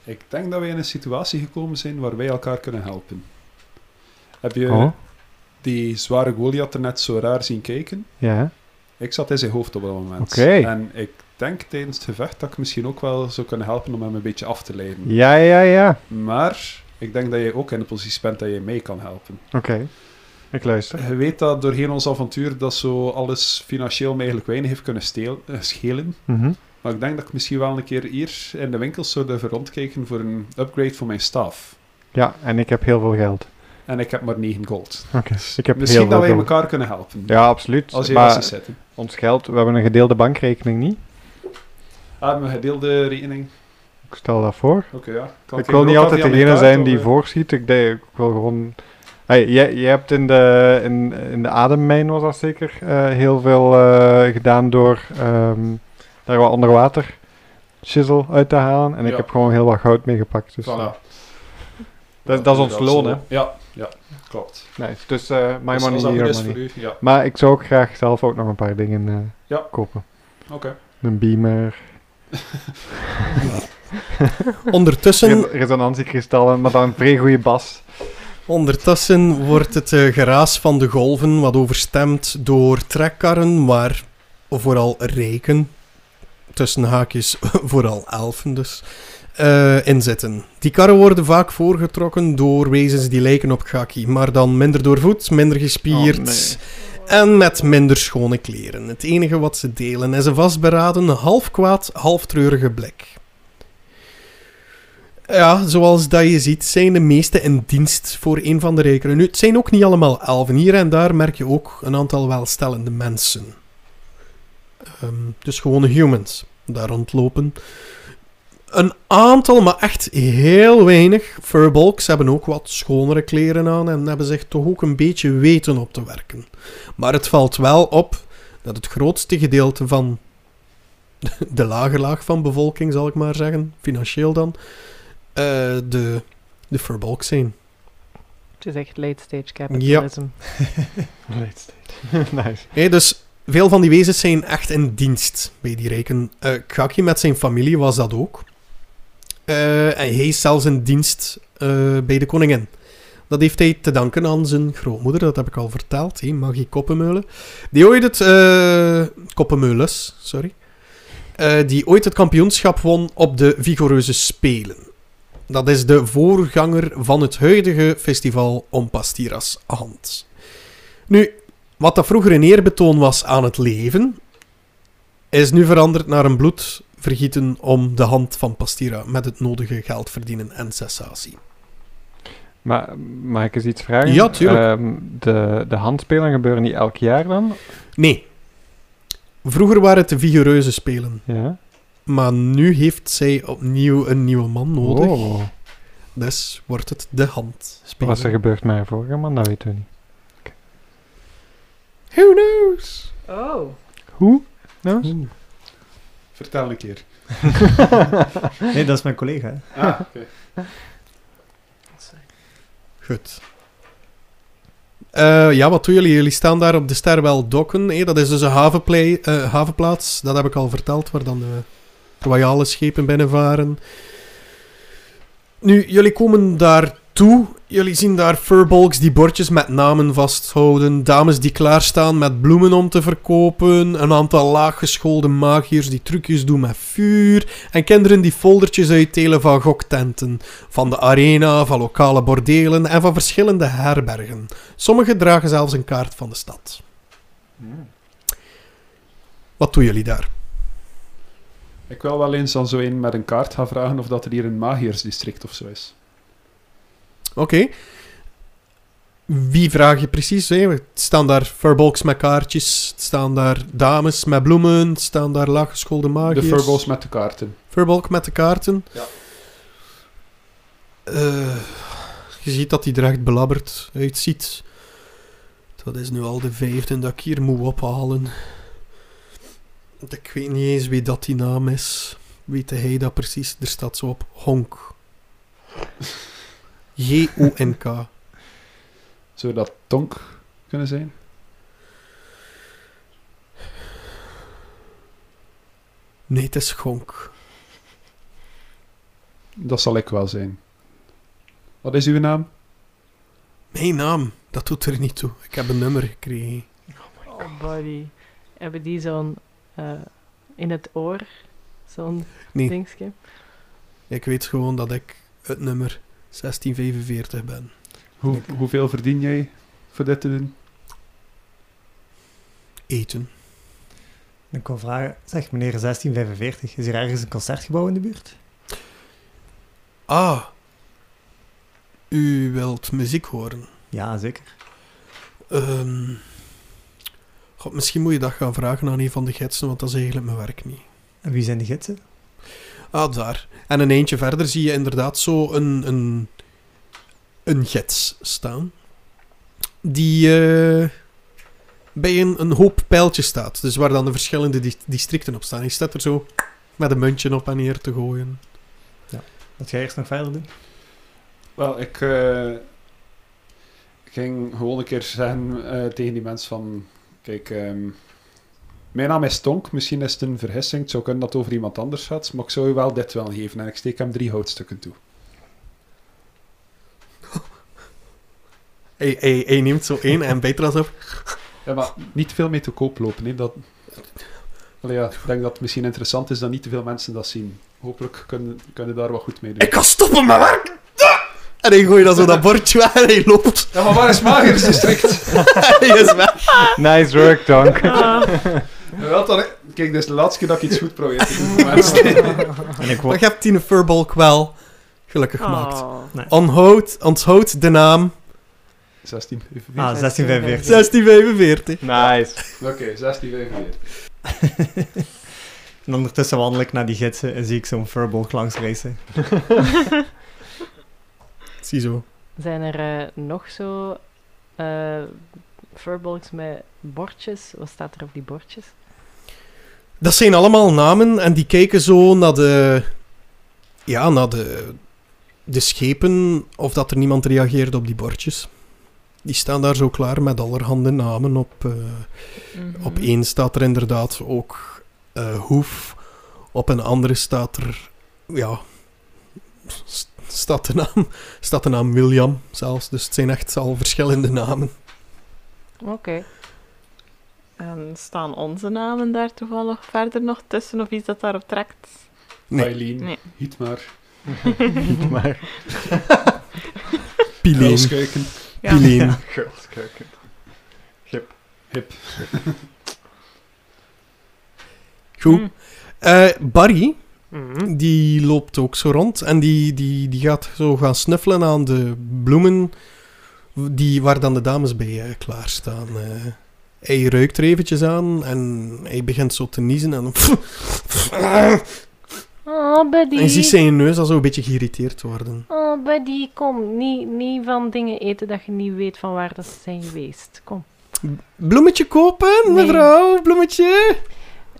ik denk dat wij in een situatie gekomen zijn waar wij elkaar kunnen helpen. Heb je Oh, die zware Goliath er net zo raar zien kijken? ja. Ik zat in zijn hoofd op dat moment. Oké. En ik denk tijdens het gevecht dat ik misschien ook wel zou kunnen helpen om hem een beetje af te leiden. Ja, ja, ja. Maar ik denk dat jij ook in de positie bent dat je mee kan helpen. Oké. Ik luister. Je weet dat doorheen ons avontuur dat zo alles financieel me eigenlijk weinig heeft kunnen steel- eh, schelen. Mhm. Maar ik denk dat ik misschien wel een keer hier in de winkels zou durven rondkijken voor een upgrade voor mijn staf. Ja, en ik heb heel veel geld. En ik heb maar 9 gold. Oké. Ik heb Misschien heel dat wij elkaar kunnen helpen. Ja, absoluut. Als je maar ons geld, we hebben een gedeelde bankrekening niet. Ah, mijn gedeelde rekening. Ik stel dat voor. Oké, ja. Kan ik wil niet altijd degene zijn die eh? voorschiet. Ik, denk, ik wil gewoon... Hey, jij, jij hebt in de, in, in de ademmijn, was dat zeker, eh, heel veel eh, gedaan door ehm, daar wat onder water chisel uit te halen. En ik heb gewoon heel wat goud meegepakt. Dus, Voilà. dat, dat is ons loon, hè. Ja, ja, klopt. Nice. Dus eh my Dus money, als dat your goed is money. voor u, ja. Maar ik zou ook graag zelf ook nog een paar dingen eh, Ja. kopen. Oké. Een beamer, Ondertussen re- resonantiekristallen, maar dan een vrij goede bas. Ondertussen wordt het eh, geraas van de golven wat overstemd door trekkarren waar vooral rijken, tussen haakjes vooral elfen dus, eh, in zitten. Die karren worden vaak voorgetrokken door wezens die lijken op Gaki, maar dan minder doorvoed, minder gespierd Oh, en met minder schone kleren. Het enige wat ze delen is een vastberaden, half kwaad, half treurige blik. Ja, zoals dat je ziet, zijn de meeste in dienst voor een van de rijkeren. Nu, het zijn ook niet allemaal elfen. Hier en daar merk je ook een aantal welstellende mensen. Ehm, dus gewone humans daar rondlopen. Een aantal, maar echt heel weinig, furbolks hebben ook wat schonere kleren aan en hebben zich toch ook een beetje weten op te werken. Maar het valt wel op dat het grootste gedeelte van de lage laag van bevolking, zal ik maar zeggen, financieel dan, de, de furbolks zijn. Het is echt late stage capitalism. Late stage. nice. Hé, dus veel van die wezens zijn echt in dienst bij die rijken. Eh Kaki met zijn familie was dat ook. Eh, en hij is zelfs in dienst eh, bij de koningin. Dat heeft hij te danken aan zijn grootmoeder, dat heb ik al verteld, hè, Magie Koppenmeulen. Die ooit het... eh Koppenmeulens, sorry. Eh, die ooit het kampioenschap won op de Vigoureuze Spelen. Dat is de voorganger van het huidige festival om Pastiras hand. Nu, wat dat vroeger een eerbetoon was aan het leven, is nu veranderd naar een bloedvergieten om de hand van Pastira met het nodige geld verdienen en cessatie. Maar mag ik eens iets vragen? Ja, tuurlijk. Ehm, de, de handspelen gebeuren niet elk jaar dan? Nee. Vroeger waren het de vigoureuze spelen, Ja. Maar nu heeft zij opnieuw een nieuwe man nodig. Oh. Dus wordt het de hand spelen. Wat is er gebeurd met haar vorige man? Dat weten we niet. Who knows? Oh. Hoe? Nou? Vertel een keer. Nee, dat is mijn collega. hè. Ah, oké. Goed. Eh, ja, wat doen jullie? Jullie staan daar op de Sterwell Dokken. hè? Dat is dus een havenplei, eh, havenplaats. Dat heb ik al verteld, waar dan de royale schepen binnenvaren. Nu, jullie komen daar toe. Jullie zien daar furbolgs die bordjes met namen vasthouden. Dames die klaarstaan met bloemen om te verkopen. Een aantal laaggeschoolde magiërs die trucjes doen met vuur. En kinderen die foldertjes uitdelen van goktenten. Van de arena, van lokale bordelen en van verschillende herbergen. Sommigen dragen zelfs een kaart van de stad. Wat doen jullie daar? Ik wil wel eens aan zo een met een kaart gaan vragen of dat er hier een magiersdistrict of zo is. Oké. Wie vraag je precies? Hè? Er staan daar furbolgs met kaartjes. Er staan daar dames met bloemen. Er staan daar laaggeschoolde magiërs. De furballs met de kaarten. Furbolg met de kaarten. Ja. Eh, je ziet dat hij er echt belabberd uitziet. Dat is nu al de vijfde dat ik hier moet ophalen. Ik weet niet eens wie dat die naam is. Weet hij dat precies? Er staat zo op Honk. J-O-N-K. Zou dat Tonk kunnen zijn? Nee, het is Gonk. Dat zal ik wel zijn. Wat is uw naam? Mijn naam, dat doet er niet toe. Ik heb een nummer gekregen. Oh, buddy. Hebben die zo'n eh, in het oor? Zo'n Nee. dingetje? Ik weet gewoon dat ik het nummer 1645 ben. Hoe, hoeveel verdien jij voor dit te doen? Eten. Ik kon vragen, zeg meneer 1645, is hier ergens een concertgebouw in de buurt? Ah. U wilt muziek horen. Ja, zeker. Ehm God, misschien moet je dat gaan vragen aan een van de gidsen, want dat is eigenlijk mijn werk niet. En wie zijn de gidsen? Ah, daar. En een eentje verder zie je inderdaad zo een, een, een gids staan. Die eh, bij een, een hoop pijltjes staat. Dus waar dan de verschillende di- districten op staan. Hij staat er zo met een muntje op en neer te gooien. Wat ga je eerst nog verder doen? Wel, ik eh, ging gewoon een keer zeggen eh, tegen die mensen van... Kijk, ehm, mijn naam is Tonk. Misschien is het een vergissing. Het zou kunnen dat het over iemand anders gaat. Maar ik zou je wel dit willen geven. En ik steek hem drie houtstukken toe. Hij, hij, hij neemt zo één en bijt er als op. Ja, maar niet veel mee te koop lopen. Hè. Dat... Allee, ja, ik denk dat het misschien interessant is dat niet te veel mensen dat zien. Hopelijk kunnen, kunnen daar wat goed mee doen. Ik ga stoppen met werk! En hij gooit dan zo dat bordje weg en hij loopt. Ja, maar waar is Magers district? hij is weg. Nice work, Tonk. Ah, Ja, dan, kijk, dit is de laatste keer dat ik iets goed probeer te doen. En ik Maar word... je hebt Tine Furbolg wel gelukkig gemaakt. oh. Onthoud, onthoud de naam 16, Ah, 1645. 1645. Nice. Oké, 16, 45. En ondertussen wandel ik naar die gidsen en zie ik zo'n furbolg langs racen. Ziezo. Zijn er eh, nog zo eh furbolgs met bordjes? Wat staat er op die bordjes? Dat zijn allemaal namen en die kijken zo naar de... Ja, naar de, de schepen of dat er niemand reageert op die bordjes. Die staan daar zo klaar met allerhande namen op. eh, Mhm. Op één staat er inderdaad ook eh, Hoef. Op een andere staat er, ja, staat de naam, staat de naam William zelfs. Dus het zijn echt al verschillende namen. Oké. En staan onze namen daar toevallig verder nog tussen of iets dat daarop trekt? Nee. Eileen, Nee. Hiet maar. maar Pileen. Hulskuiken. Ja. Pileen. Girlskeuken. Hip. Goed. Hm. Eh, Barry, Mhm. die loopt ook zo rond. En die, die, die gaat zo gaan snuffelen aan de bloemen die, waar dan de dames bij eh, klaarstaan. eh. hij ruikt er eventjes aan en hij begint zo te niezen. En, Oh, buddy. en je ziet zijn neus al zo een beetje geïrriteerd worden. Oh, buddy, kom. Niet, niet van dingen eten dat je niet weet van waar dat ze zijn geweest. Kom. Bloemetje kopen, Nee. mevrouw? Bloemetje?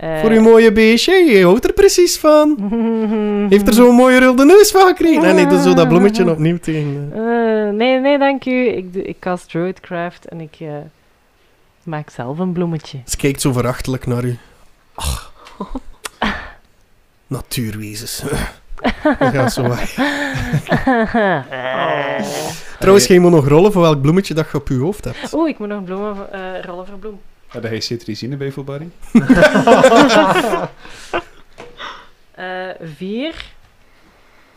Eh, Voor uw mooie beestje? Je houdt er precies van. Heeft er zo'n mooie rulde neus van gekregen? En nee, doe zo dat bloemetje opnieuw tegen. Eh, nee, nee, dank u. Ik, ik cast Druidcraft en ik maak zelf een bloemetje. Ze kijkt zo verachtelijk naar u. Ach. Natuurwezens. Dat gaat zo weg. Trouwens, jij moet nog rollen voor welk bloemetje dat je op je hoofd hebt. Oeh, ik moet nog bloemen rollen voor bloem. Had hij cetrizine bij voor Barry? Eh, vier.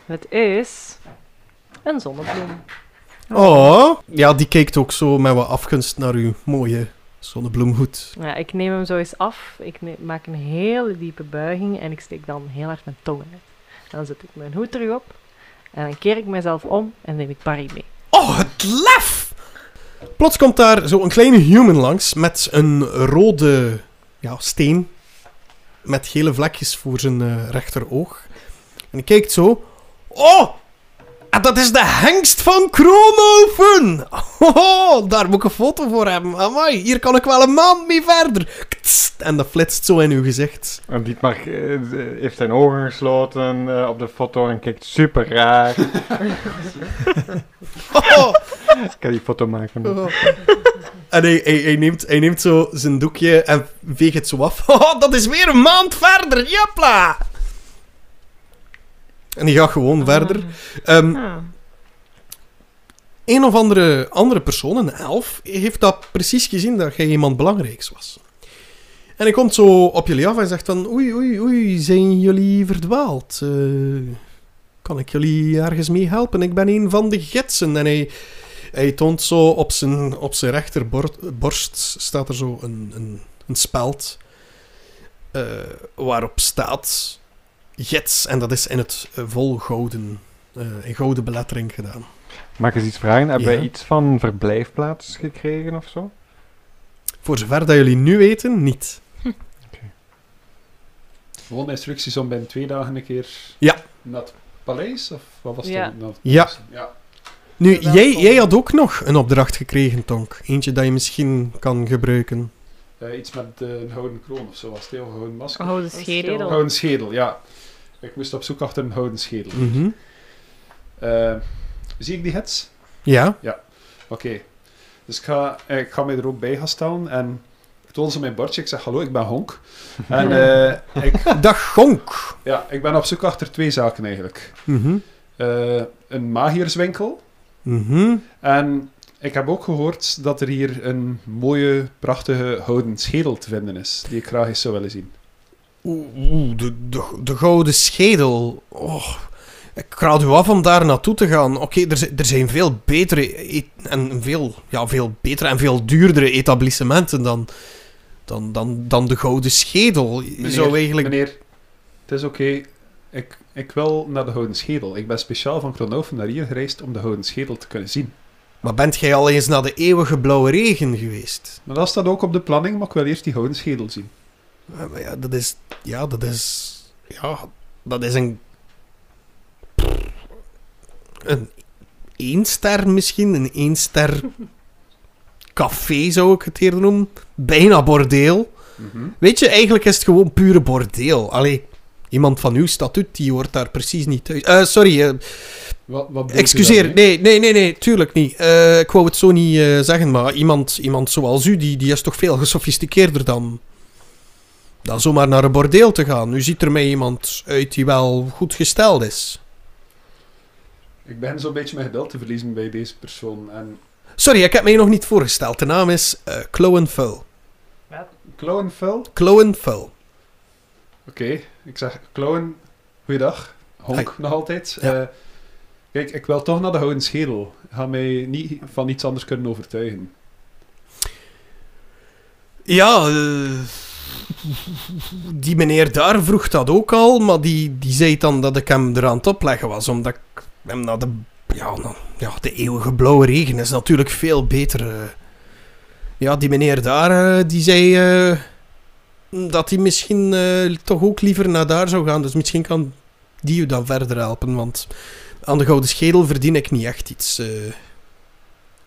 Het is een zonnebloem. Oh, ja, die kijkt ook zo met wat afgunst naar uw mooie zonnebloemhoed. Ja, ik neem hem zo eens af. Ik ne- maak een hele diepe buiging en ik steek dan heel hard mijn tong uit. En dan zet ik mijn hoed terug op. En dan keer ik mezelf om en neem ik Barry mee. Oh, het lef! Plots komt daar zo een kleine human langs met een rode ja, steen met gele vlekjes voor zijn eh, rechteroog. En hij kijkt zo. Oh! En dat is de hengst van Kroonhoven! Oh, daar moet ik een foto voor hebben. Amai, hier kan ik wel een maand mee verder. Ktst, En dat flitst zo in uw gezicht. En Dietmar eh, heeft zijn ogen gesloten eh, op de foto en kijkt super raar. Oh. Ik kan die foto maken. Oh. En hij, hij, hij, neemt, hij neemt zo zijn doekje en veegt het zo af. Oh, dat is weer een maand verder. Japla! En die gaat gewoon verder. Ehm, Ah. een of andere, andere persoon, een elf, heeft dat precies gezien dat jij iemand belangrijks was. En hij komt zo op jullie af en zegt van... Oei, oei, oei, zijn jullie verdwaald? Eh, kan ik jullie ergens mee helpen? Ik ben een van de gidsen. En hij, hij toont zo op zijn, op zijn rechterborst... staat er zo een, een, een speld... eh, waarop staat... Gids. En dat is in het eh, vol gouden... eh, in gouden belettering gedaan. Mag ik eens iets vragen? Hebben Ja. wij iets van verblijfplaats gekregen of zo? Voor zover dat jullie nu weten, niet. Gewoon instructies om binnen twee dagen een keer Ja. naar het paleis? Of wat was Ja. het Ja. ja. Nu, jij, jij had ook nog een opdracht gekregen, Tonk. Eentje dat je misschien kan gebruiken. Eh, iets met een houden kroon of zo was het, heel houden masker. Gouden Een schedel. schedel. Houden schedel, ja. Ik moest op zoek achter een houden schedel. Mhm. Eh, zie ik die hits? Ja. Oké. Dus ik ga, eh, ik ga mij er ook bij gaan staan en ik toon ze mijn bordje. Ik zeg hallo, ik ben Honk. En eh, ik, Dag Gonk. ja, ik ben op zoek achter twee zaken eigenlijk. Mhm. Eh, een magierswinkel. Mhm. En ik heb ook gehoord dat er hier een mooie, prachtige houden schedel te vinden is. Die ik graag eens zou willen zien. Oeh, oeh, de, de, de gouden schedel. Oh, ik raad u af om daar naartoe te gaan. Oké, er, er zijn veel betere e- en veel, ja, veel betere en veel duurdere etablissementen dan, dan, dan, dan de gouden schedel. Meneer, zou eigenlijk... Meneer, het is oké. Ik, ik wil naar de houden schedel. Ik ben speciaal van Kronoven naar hier gereisd om de houden schedel te kunnen zien. Maar bent jij al eens naar de eeuwige blauwe regen geweest? Maar dat staat ook op de planning, maar ik wil eerst die houden schedel zien. Ja, maar ja, dat is... Ja, dat is... Ja, dat is een... Een één ster misschien. Een één ster café zou ik het eerder noemen. Bijna bordeel. Weet je, eigenlijk is het gewoon pure bordeel. Allee, iemand van uw statuut, die hoort daar precies niet thuis. Eh, sorry, eh, Wat, wat Excuseer, nee, nee, nee, nee, tuurlijk niet. Eh, ik wou het zo niet zeggen, maar iemand, iemand zoals u, die, die is toch veel gesofisticeerder dan, dan zomaar naar een bordeel te gaan. U ziet er mij iemand uit die wel goed gesteld is. Ik ben zo'n beetje mijn geduld te verliezen bij deze persoon. En Sorry, ik heb mij nog niet voorgesteld. De naam is eh Chloe Full. Clown Phil? Chloe Full. Oké, ik zeg Clown, goeiedag. Honk Hi. nog altijd. Ja. Eh, kijk, ik wil toch naar de Gouden Schedel. Ga mij niet van iets anders kunnen overtuigen. Ja, eh, die meneer daar vroeg dat ook al, maar die, die zei dan dat ik hem er aan het opleggen was, omdat ik hem naar de... Ja, nou, ja, de eeuwige blauwe regen is natuurlijk veel beter. eh. Ja, die meneer daar, eh, die zei eh, dat hij misschien eh, toch ook liever naar daar zou gaan. Dus misschien kan die u dan verder helpen, want aan de Gouden Schedel verdien ik niet echt iets. eh.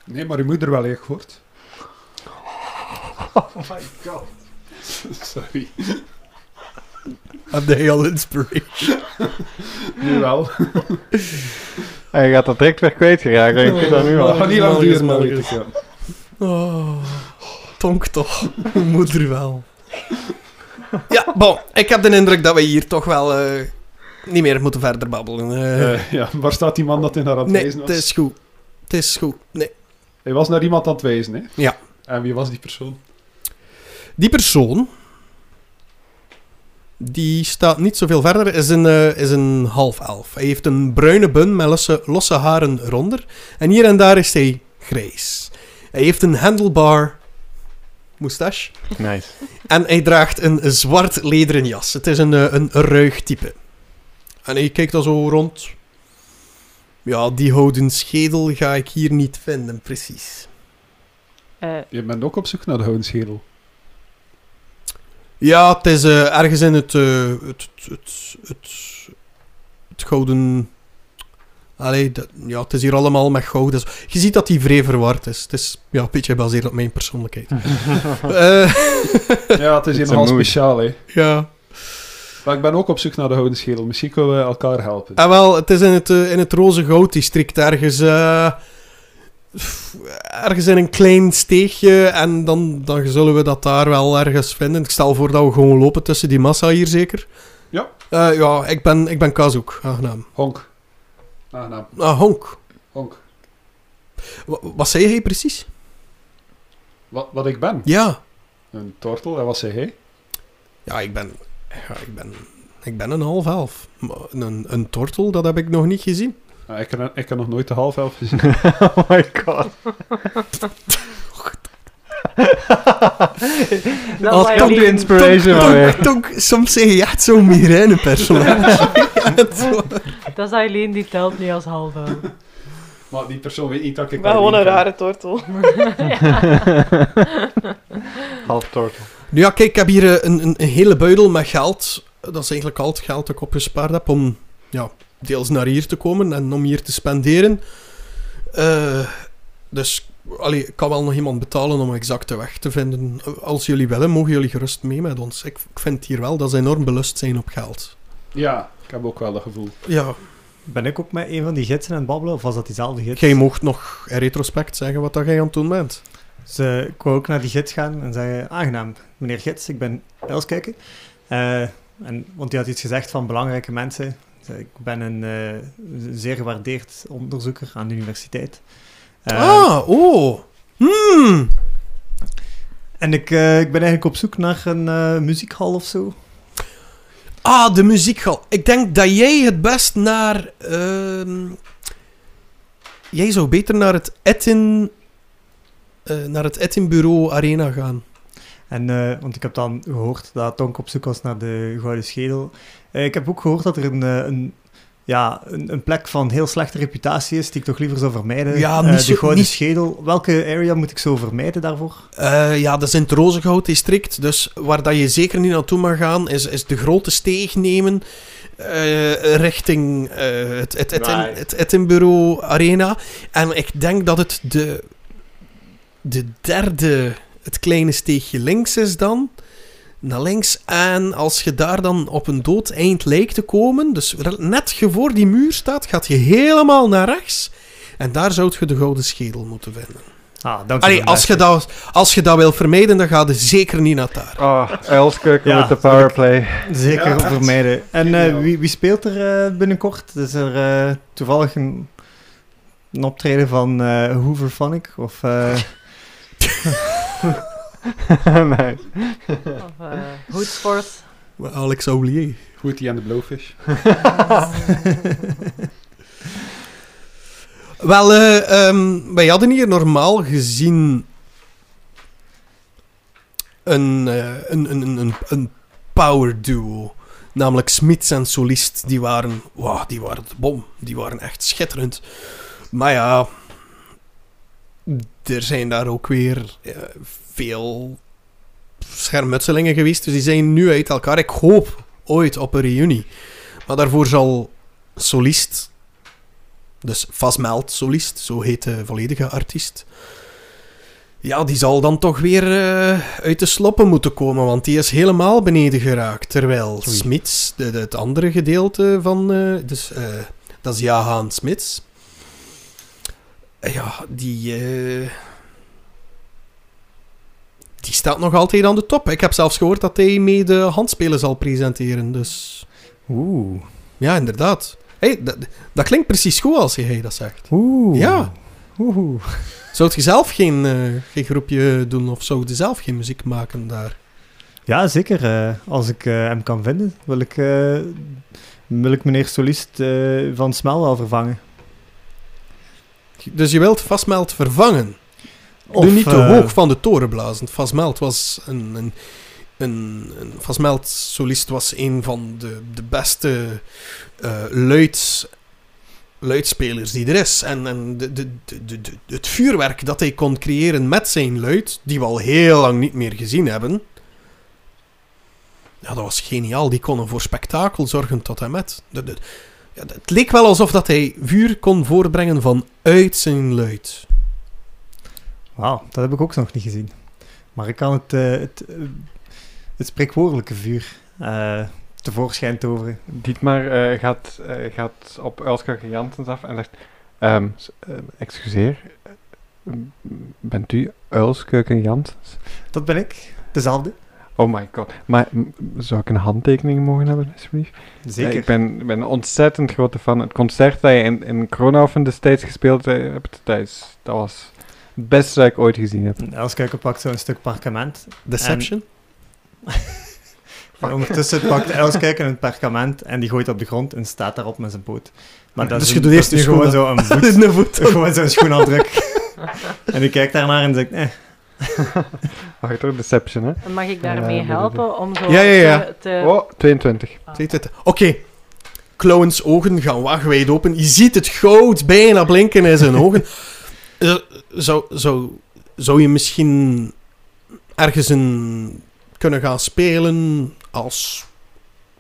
Nee, maar uw moeder wel echt gehoord. Oh my god. Sorry. Heb jij al inspiration? Nu wel. Hij gaat dat direct weer kwijtgeraken. Ik weet dat nu al. gaat niet lang duren. Oh, tonk toch. Moeder wel. Ja, bon. Ik heb de indruk dat we hier toch wel eh, niet meer moeten verder babbelen. eh. Eh, ja, waar staat die man dat hij naar aan het nee, wijzen het was? is goed. Het is goed. Nee. Hij was naar iemand aan het wijzen, hè? Ja. En wie was die persoon? Die persoon, die staat niet zoveel verder, is een, eh, is een half-elf. Hij heeft een bruine bun met losse, losse haren eronder. En hier en daar is hij grijs. Hij heeft een handlebar moustache. Nice. En hij draagt een zwart lederen jas. Het is een, eh, een ruig type. En hij kijkt dan zo rond. Ja, die houden schedel ga ik hier niet vinden, precies. Eh, Je bent ook op zoek naar de Gouden Schedel. Ja, het is eh, ergens in het, eh, het, het, het, het gouden... Allee, dat, ja, het is hier allemaal met goud. Dus je ziet dat hij vrij verward is. Het is ja, een beetje gebaseerd op mijn persoonlijkheid. Eh, Ja, het is hier nogal mood. speciaal, hè. ja. Maar ik ben ook op zoek naar de Gouden Schedel. Misschien kunnen we elkaar helpen. Ah, wel, het is in het, in het roze gouddistrict ergens. Ergens in een klein steegje. En dan, dan zullen we dat daar wel ergens vinden. Ik stel voor dat we gewoon lopen tussen die massa hier, zeker. Ja. Eh, ja, ik ben, ik ben Kazoek. Aangenaam. Honk. Aangenaam. Ah, Honk. Honk. Wa- wat zei hij precies? Wat, wat ik ben? Ja. Een tortel. En wat zei hij? Ja, ik ben... Ja, ik ben... Ik ben een half elf. Een, een tortel, dat heb ik nog niet gezien. Ik, heb, ik heb nog nooit de half elf gezien. oh my god. dat to alleen- inspiration. Tonk, tonk, soms zeg je echt zo'n migraine-personage. Ja, het is waar. Dat is alleen die telt niet als half elf. maar die persoon weet niet dat ik... Ik ben gewoon een rare tortel. Half tortel. Nu ja, kijk, ik heb hier eh, een, een, een hele buidel met geld. Dat is eigenlijk al het geld dat ik opgespaard heb om ja, deels naar hier te komen en om hier te spenderen. Eh, dus allee, ik kan wel nog iemand betalen om exacte weg te vinden. Als jullie willen, mogen jullie gerust mee met ons. Ik, ik vind hier wel dat ze enorm belust zijn op geld. Ja, ik heb ook wel dat gevoel. Ja, Ben ik ook met een van die gidsen aan het babbelen, of was dat diezelfde gids? jij mocht nog in retrospect zeggen wat dat jij aan het doen bent. Dus eh, ik wou ook naar die gids gaan en zeggen, aangenaam, meneer gids, ik ben Elskijken. Eh en, want die had iets gezegd van belangrijke mensen. Dus, ik ben een eh, zeer gewaardeerd onderzoeker aan de universiteit. Eh, ah, oh. Hmm. En ik, eh, ik ben eigenlijk op zoek naar een eh, muziekhal of zo. Ah, de muziekhal. Ik denk dat jij het best naar... ehm, jij zou beter naar het Etin... eh, naar het Edinburgh Arena gaan. En, eh, want ik heb dan gehoord dat Tonk op zoek was naar de Gouden Schedel. Eh, ik heb ook gehoord dat er een, eh, een, ja, een, een plek van heel slechte reputatie is, die ik toch liever zou vermijden. Ja, Eh, niet de Gouden niet- Schedel. Welke area moet ik zo vermijden daarvoor? Eh, ja, dat is in het Rozengoud-district. Dus waar dat je zeker niet naartoe mag gaan, is, is de grote steeg nemen eh, richting eh, het, het, het, het Edinburgh Arena. En ik denk dat het de, de derde, het kleine steegje links is dan. naar links. En als je daar dan op een dood eind lijkt te komen, dus net je voor die muur staat, gaat je helemaal naar rechts. En daar zou je de gouden schedel moeten vinden. Ah, dank Allee, als je, dat, als je dat wil vermijden, dan ga je zeker niet naar daar. Oh, Ja, met de powerplay. Zeker Ja, vermijden. En eh, wie, wie speelt er eh, binnenkort? Is er eh, toevallig een, een optreden van eh Hoover Phonic? Of, nee. Of uh. Alex Aulier. Hootie en de Blowfish. Wel, eh, ehm, wij hadden hier normaal gezien een, eh, een, een, een, een, een power duo. Namelijk Smits en Solist. Die waren, wow, die waren de bom. Die waren echt schitterend. Maar ja, er zijn daar ook weer eh, veel schermutselingen geweest. Dus die zijn nu uit elkaar. Ik hoop ooit op een reunie. Maar daarvoor zal Solist dus Vasmeld solist, zo heet de volledige artiest. Ja, die zal dan toch weer eh, uit de sloppen moeten komen, want die is helemaal beneden geraakt. Terwijl. Smits, het andere gedeelte van... eh, dus, dat is Jahan Smits. Ja, die... eh, die staat nog altijd aan de top. Ik heb zelfs gehoord dat hij mee de handspelen zal presenteren, dus... Oeh. Ja, inderdaad. Hey, dat, dat klinkt precies goed als hij dat zegt. Oeh. Ja. Oeh. Zou je zelf geen, eh, geen groepje doen of zou je zelf geen muziek maken daar? Ja, zeker. eh, als ik hem kan vinden, wil ik, wil ik meneer Solist van Smel wel vervangen. Dus je wilt Vastmeld vervangen. Of, niet te eh, hoog van de toren blazen. Vastmeld was een... een een, een Vastmeld solist was een van de, de beste eh luids, luidspelers die er is. En, en de, de, de, de, de- het vuurwerk dat hij kon creëren met zijn luid, die we al heel lang niet meer gezien hebben. Ja, dat was geniaal. Die konden voor spektakel zorgen tot en met. De, de, ja, het leek wel alsof dat hij vuur kon voorbrengen vanuit zijn luid. Wauw, dat heb ik ook nog niet gezien. Maar ik kan het, eh, het, eh, het spreekwoordelijke vuur eh, tevoorschijn toveren. Dietmar eh, gaat, eh, gaat op Uilskeuken Janssens af en zegt... ehm, s- eh, excuseer, bent u Uilskeuken Janssens? Dat ben ik. Dezelfde. Oh my god. Maar zou ik een handtekening mogen hebben, alsjeblieft? Zeker. Ja, ik ben, ben een ontzettend grote fan. Het concert dat je in, in Kronhoven destijds gespeeld eh, hebt, dat, was het beste dat ik ooit gezien heb. Elskuiken pakt zo'n stuk parkement. Deception? En ondertussen pakt Elskuiken een perkament en die gooit op de grond en staat daarop met zijn poot. Maar dat Dus is, je doet dat eerst is je nu gewoon schoen zo een voet. In de voet. gewoon zo'n schoenafdruk. en die kijkt daarnaar en zegt, eh, Wacht hoor, Deception, hè? En mag ik daarmee helpen om zo Ja, ja, ja. te... te- Oh, 22. Ziet het? Oké. Clowns ogen gaan wagenwijd open. Je ziet het goud bijna blinken in zijn ogen. Eh, zou, zou, zou je misschien ergens een kunnen gaan spelen als...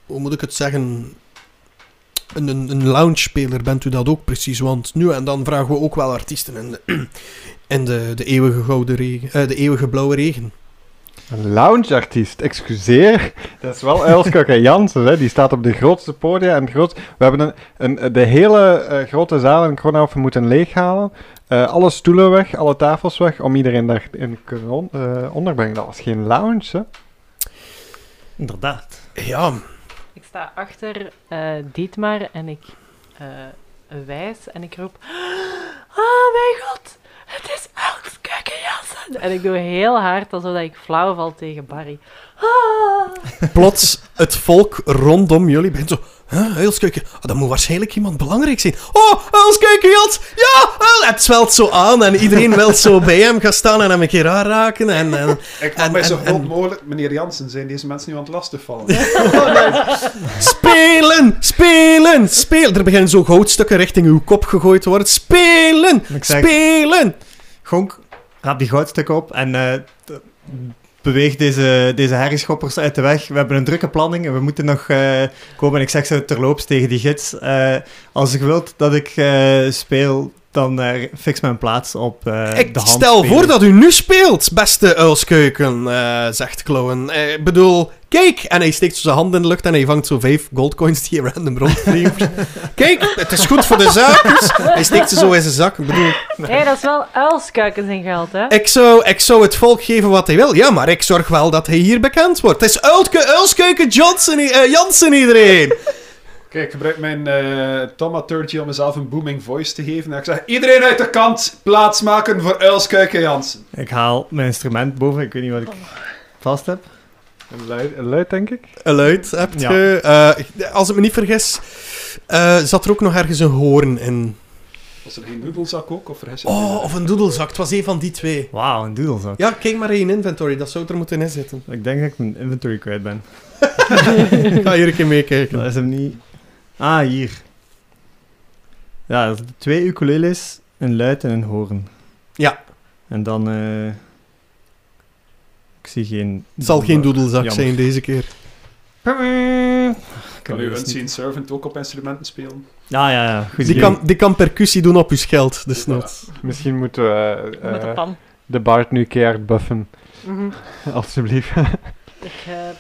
Hoe moet ik het zeggen? Een, een, een lounge-speler bent u dat ook precies. Want nu en dan vragen we ook wel artiesten in de, in de, de, eeuwige, gouden regen, eh, de eeuwige blauwe regen. Een loungeartiest, excuseer. Dat is wel Elske Jansen, hè? die staat op de grootste podia. En groot... We hebben een, een, de hele eh, grote zaal in Kronhoven moeten leeghalen. Eh, alle stoelen weg, alle tafels weg, om iedereen daarin te kunnen on- eh, onderbrengen. Dat was geen lounge, hè? inderdaad. Ja, Ik sta achter eh, Dietmar en ik eh, wijs en ik roep... Oh mijn god, het is Els Keukenjansen. En ik doe heel hard alsof ik flauw val tegen Barry. Ah. plots het volk rondom jullie begint zo... Huh, Elskeuken, ah, dat moet waarschijnlijk iemand belangrijk zijn. Oh, Elskeuken, Jans! Ja! Het zwelt zo aan en iedereen wil zo bij hem gaan staan en hem een keer aanraken. En, en, Ik En- mag mij zo groot en- mogelijk, meneer Jansen, zijn deze mensen nu aan het lastigvallen. spelen! Spelen! Spelen! Er beginnen zo goudstukken richting uw kop gegooid te worden. Spelen! Zeg, Spelen! Gonk, raap die goudstukken op en eh, beweeg deze, deze herrieschoppers uit de weg. We hebben een drukke planning en we moeten nog eh, komen. En ik zeg zo terloops tegen die gids, eh, als je wilt dat ik eh, speel, dan eh, fix mijn plaats op eh, Ik de hand. stel voor dat u nu speelt, beste uilskeuken, eh, zegt Clowen. Eh, Ik bedoel, kijk! En hij steekt zo zijn hand in de lucht en hij vangt zo vijf goldcoins die random rondvliegen. kijk, het is goed voor de zaak. dus hij steekt ze zo in zijn zak. Ik bedoel, Hé, dat is wel uilskuikens in geld, hè? ik zou, ik zou het volk geven wat hij wil. Ja, maar ik zorg wel dat hij hier bekend wordt. Het is Uilke, Uilskeuken Johnson, Jansen iedereen. Kijk, ik gebruik mijn eh tomaturgy om mezelf een booming voice te geven. En ik zeg, iedereen uit de kant plaatsmaken voor Uilskuiken Jansen. Ik haal mijn instrument boven. Ik weet niet wat ik vast heb. Een luid, een luid, denk ik. Een luid hebt Ja. je. Eh, als ik me niet vergis, eh, zat er ook nog ergens een hoorn in. Was er geen noedelzak ook? Of vergis ik Oh, of een doedelzak. Het was een van die twee. Wauw, een doedelzak. Ja, kijk maar in je inventory. Dat zou er moeten inzitten. Ik denk dat ik mijn inventory kwijt ben. Ik ga hier een keer meekijken. Dat is hem niet... Ah, hier. Ja, twee ukuleles, een luid en een hoorn. Ja. En dan... eh ik zie geen... Het zal geen doedelzak Jammer. zijn deze keer. Kan uw dus Unseen Servant ook op instrumenten spelen? Ja, ja, ja. Goed Die idee. kan, die kan percussie doen op uw scheld, dus not. Misschien moeten we eh, Met de pan. de Bart nu keihard buffen. Mhm. Alsjeblieft. Ik heb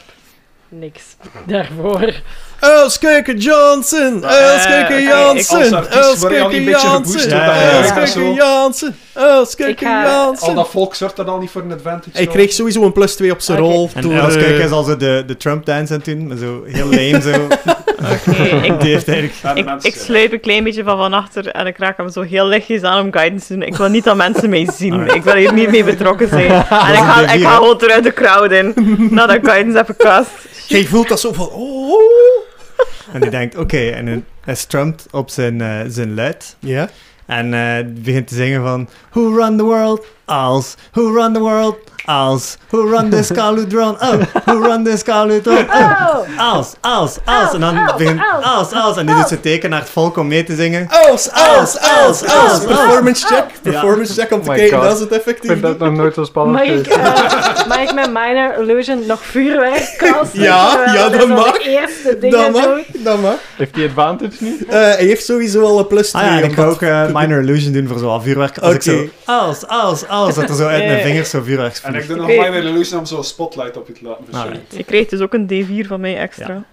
niks daarvoor. Uilskeuken Johnson! Uilskeuken Jansen! Uilskeuken Jansen! Uilskeuken Jansen! Uilskeuken ga- Al Jansen! dat volk zorgt dan al niet voor een advantage. Hij kreeg sowieso een plus 2 op zijn rol. En door, Uilskeuken eh, is al zo de, de Trump-dance aan het doen, maar zo heel lame zo. Oké, ik, sluip een klein beetje van van achter en ik raak hem zo heel lichtjes aan om guidance te doen. Ik wil niet dat mensen mij zien. Ik wil hier niet mee betrokken zijn. En ik ga, ik ga gewoon eruit de crowd in, nadat ik guidance heb gecast. Jij voelt dat zo van... Oh. En die denkt, oké, en hij- strumt op zijn, eh, zijn luid. Ja? En eh, begint te zingen van... Who run the world? Als. Who run the world? Als. Who run the Scaludron? Oh. Who run the Scaludron? Oh. Als, als, als. En dan Als, begint... als, Als, als. En die doet zijn teken naar het volk om mee te zingen. Als, als, als, als! Performance check. Performance check om te Oh kijken dat het Ik effectief vind dat nog nooit zo spannend Mag ik, eh, mag ik met Minor Illusion nog vuurwerk casten? Ja, terwijl ja, dat mag. de eerste Dat mag, dat mag. Heeft hij advantage nu? Eh, hij heeft sowieso al een plus 2. Ah ja, ik ga ook eh, Minor Illusion doen voor zo'n vuurwerk. Als ik zo... Als, als, als. Dat er zo uit mijn vingers zo vuurwerk En ik doe nog Oké. Minor Illusion om zo'n spotlight op je te laten verschijnen. Alright. Je krijgt dus ook een D4 van mij extra.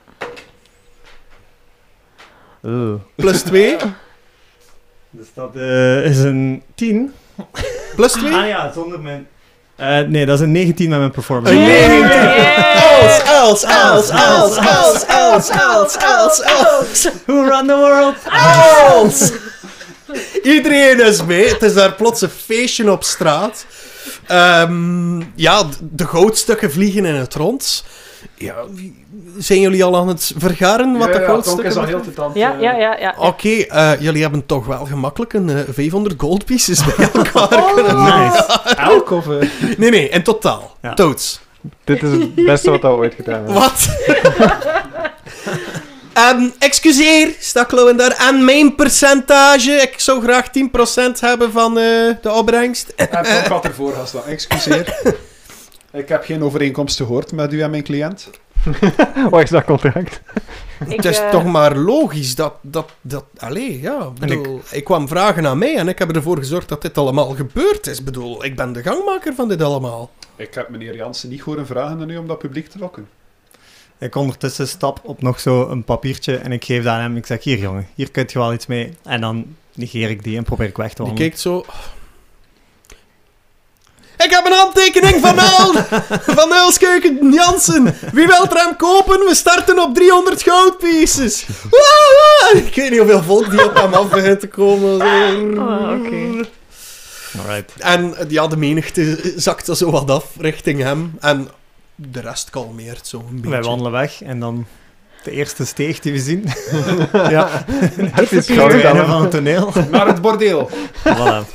Plus 2. Dus dat eh, is een 10. Plus 2. Ah ja, zonder mijn... Eh, nee, dat is een 19 met mijn performance. Een 19. Yeah. Als, als, als, als, als, als, als, als, als. Who run the world? Als! Iedereen is mee. Het is daar plots een feestje op straat. Ehm, ja, de goudstukken vliegen in het rond. Ja, zijn jullie al aan het vergaren wat ja, de ja, goudstukken is al heel betreft? te tand. Ja, eh, ja, ja. ja. Oké, eh, jullie hebben toch wel gemakkelijk een eh, 500 gold pieces bij elkaar Oh. kunnen Nice. Elk of... eh, Nee, nee, in totaal. Ja. Toots. Dit is het beste wat we ooit gedaan hebben. Wat? Ehm excuseer, Staklo en daar. En mijn percentage. Ik zou graag 10% hebben van eh, de opbrengst. En Tonk had ervoor gestaan. Excuseer. Ik heb geen overeenkomst gehoord met u en mijn cliënt. Wat is dat contract? Ik, Het is eh, toch maar logisch dat... dat, dat allee, ja. ik Bedoel, ik... kwam vragen aan mij en ik heb ervoor gezorgd dat dit allemaal gebeurd is. Ik bedoel, ik ben de gangmaker van dit allemaal. Ik heb meneer Jansen niet horen vragen aan u om dat publiek te lokken. Ik ondertussen stap op nog zo een papiertje en ik geef dat aan hem. Ik zeg, hier jongen, hier kun je wel iets mee. En dan negeer ik die en probeer ik weg te Die wandelen. kijkt zo... Ik heb een handtekening van El, van Elskeuken Jansen. Wie wil er hem kopen? We starten op 300 goudpieces. Ik weet niet hoeveel volk die op hem af begint te komen. Zo. Ah, oké. Alright. En ja, de menigte zakte zo wat af richting hem. En de rest kalmeert zo een beetje. Wij wandelen weg en dan de eerste steeg die we zien. Ja. Het goud einde aan? van het toneel. Naar het bordeel. Voilà.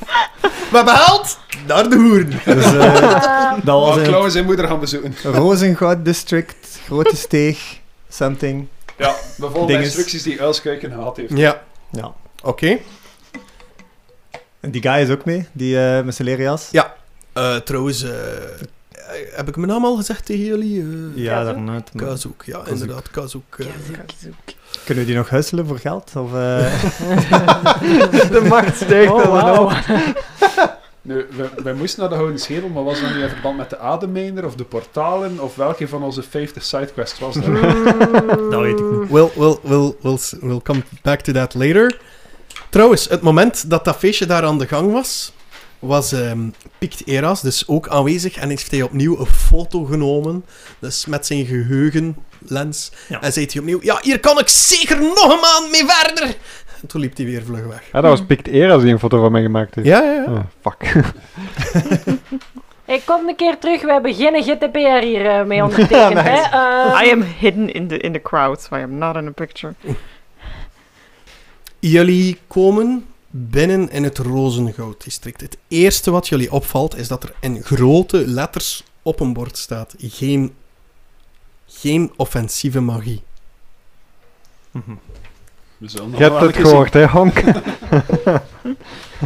We hebben geld naar de hoeren. Dus eh, dat was Waar een Klauw zijn moeder gaan bezoeken. Rozengoud District, grote steeg, something. Ja, we volgen de Dinges. instructies die Uilskuiken gehad heeft. Ja, Ja. oké. En die guy is ook mee, die eh met zijn leren jas. Eh, trouwens, eh, heb ik mijn naam al gezegd tegen jullie? Eh Ja, Kazoek? daarnet. Kazoek, ja, inderdaad, Kazoek. eh. Kunnen we die nog husselen voor geld? Of, eh, De macht steekt Oh. Nu, we, wij moesten naar de Gouden Schedel, maar was dat nu in verband met de ademmijner of de portalen? Of welke van onze 50 sidequests was dat? dat weet ik niet. We'll, we'll, we'll, we'll come back to that later. Trouwens, het moment dat dat feestje daar aan de gang was, was ehm Pict Eras dus ook aanwezig en heeft hij opnieuw een foto genomen, dus met zijn geheugenlens. Ja. En zei hij opnieuw, ja, hier kan ik zeker nog een maand mee verder. En toen liep hij weer vlug weg. Ja, dat was Pict Era die een foto van mij gemaakt heeft. Ja, ja, ja. Oh, fuck. Hey, kom een keer terug. We hebben geen GDPR hier eh, mee ondertekend. Nice. hè? Eh, I am hidden in the, in the crowd, so I am not in the picture. Jullie komen binnen in het Rozengoud-district. Het eerste wat jullie opvalt is dat er in grote letters op een bord staat: geen, geen offensieve magie. Mhm. We zullen nog Je hebt het gehoord, hè, Hank?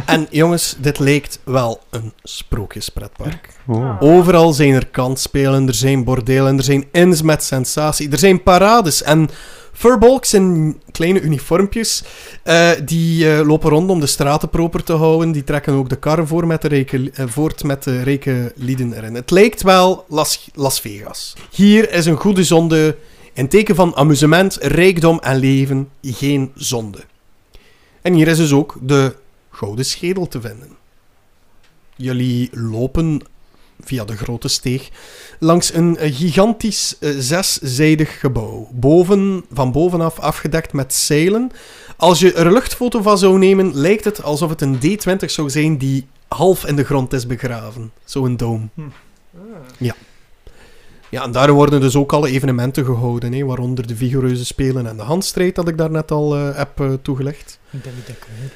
En jongens, dit lijkt wel een sprookjespretpark. Oh. Overal zijn er kansspelen, er zijn bordelen, er zijn ins met sensatie, er zijn parades en furbolks in kleine uniformpjes. eh, die eh, lopen rond om de straten proper te houden. Die trekken ook de karren voor met de rijke, eh, voort met de rijke lieden erin. Het lijkt wel Las, Las Vegas. Hier is een goede zonde. In teken van amusement, rijkdom en leven, geen zonde. En hier is dus ook de gouden schedel te vinden. Jullie lopen via de grote steeg langs een eh, gigantisch eh, zeszijdig gebouw. Boven, van bovenaf afgedekt met zeilen. Als je er een luchtfoto van zou nemen, lijkt het alsof het een D20 zou zijn die half in de grond is begraven. Zo'n doom. Hm. Ja. Ja, en daar worden dus ook alle evenementen gehouden, hè, waaronder de Vigoreuze Spelen en de handstrijd dat ik daarnet al eh, heb toegelegd.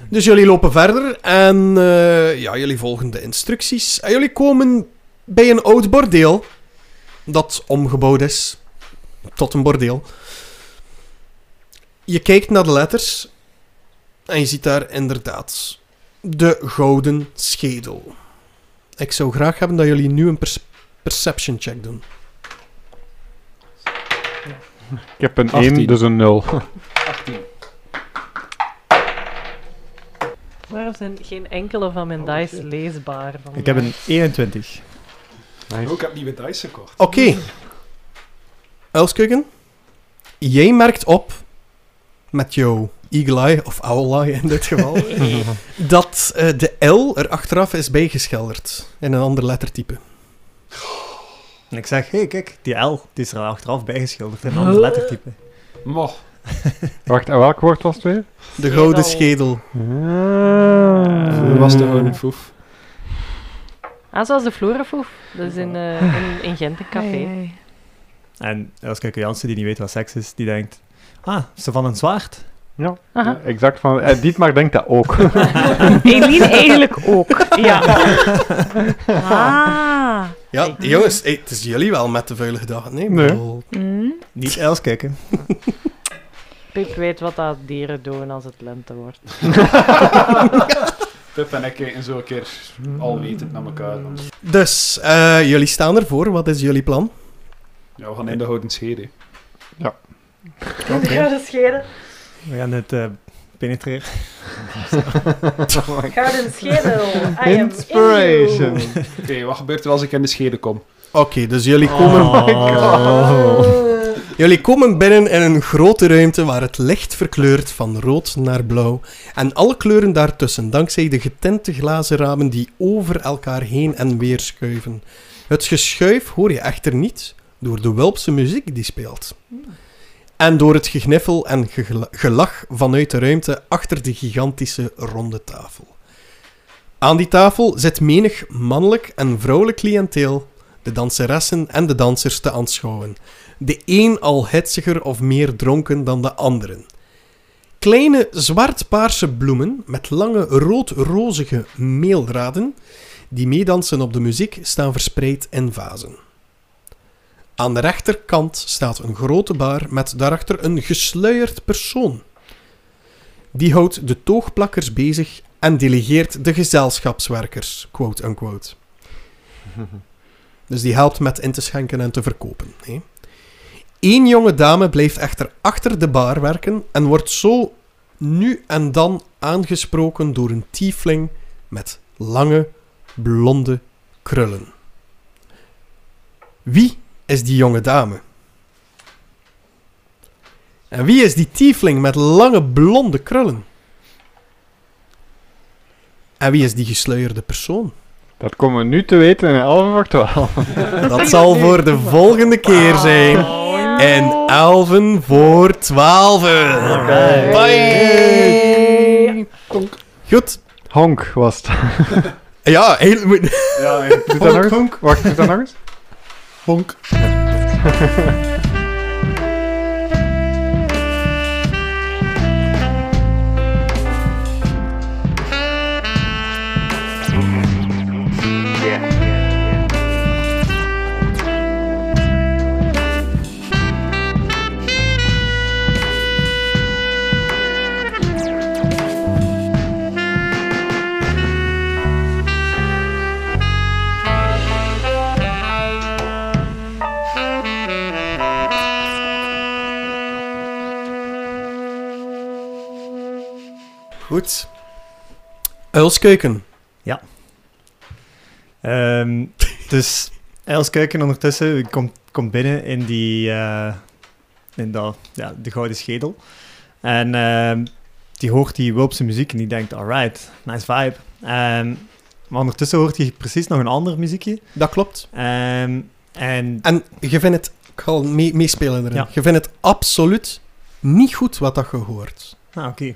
Dus jullie lopen verder en ja, jullie volgen de instructies. En jullie komen bij een oud bordeel dat omgebouwd is tot een bordeel. Je kijkt naar de letters en je ziet daar inderdaad de gouden schedel. Ik zou graag hebben dat jullie nu een perception check doen. Ik heb een 18. 1, dus een 0. 18. Waarom zijn geen enkele van mijn Oh, dice leesbaar? Van Ik heb een 21. Nice. Oh, ik heb nieuwe dice gekocht. Oké. Elskuggen, jij merkt op met jouw eagle eye, of owl eye in dit geval, dat eh, de L er achteraf is bijgeschilderd in een ander lettertype. En ik zeg, hé, hey, kijk, die L die is er achteraf bijgeschilderd in een ander lettertype. Wacht, en welk woord was het weer? De gouden Schedel. Ah. Hoe was de Gouden Foef? Ah, zoals de Florafoef. Dat is in, eh, in, in Gent een café. En Elske Jansen, die niet weet wat seks is, die denkt, ah, ze van een zwaard? Ja, Aha. exact. Van, eh, Dietmar denkt dat ook. Eline eigenlijk ook. Ja. Ah. Ja, Kijk. jongens, hey, het is jullie wel met de vuile dagen. Nee, Nee. bedoel, Mm. Niet Els kijken. Pip weet wat dat dieren doen als het lente wordt. Pip en ik kijken zo een keer alwetend naar elkaar. Dus, eh, jullie staan ervoor. Wat is jullie plan? Ja, we gaan in de Gouden Schede. Gouden schedel. We gaan het eh, penetreren. Gouden schedel. I am Inspiration. in. Oké, wat gebeurt er als ik in de Schede kom? Oké, dus jullie komen... Oh. Jullie komen binnen in een grote ruimte waar het licht verkleurt van rood naar blauw. En alle kleuren daartussen, dankzij de getinte glazen ramen die over elkaar heen en weer schuiven. Het geschuif hoor je echter niet door de Welpse muziek die speelt. En door het gegniffel en gelach vanuit de ruimte achter de gigantische ronde tafel. Aan die tafel zit menig mannelijk en vrouwelijk cliënteel, de danseressen en de dansers te aanschouwen de een al hitsiger of meer dronken dan de anderen. Kleine zwart-paarse bloemen met lange rood-rozige meeldraden die meedansen op de muziek staan verspreid in vazen. Aan de rechterkant staat een grote bar met daarachter een gesluierd persoon. Die houdt de toogplakkers bezig en delegeert de gezelschapswerkers, quote-unquote. Dus die helpt met in te schenken en te verkopen. Hè. Eén jonge dame blijft echter achter de bar werken en wordt zo nu en dan aangesproken door een tiefling met lange, blonde krullen. Wie is die jonge dame? En wie is die tiefling met lange, blonde krullen? En wie is die gesluierde persoon? Dat komen we nu te weten in 11 voor 12. Dat zal voor de volgende keer zijn. En Elven voor 12. Bye. Goed. Honk was het. Ja, heel, Ja, Doe dat nog eens? Wacht, doe dat nog eens? honk. Goed. Uilskeuken. Ehm, dus Els Kuiken ondertussen komt, komt binnen in, die, eh, in dat, ja, de gouden schedel. En ehm, die hoort die Wulpse muziek en die denkt, alright, nice vibe. Ehm, maar ondertussen hoort hij precies nog een ander muziekje. Dat klopt. En En je vindt het... Ik ga mee- meespelen erin. Ja. Je vindt het absoluut niet goed wat dat je hoort. Ah, oké.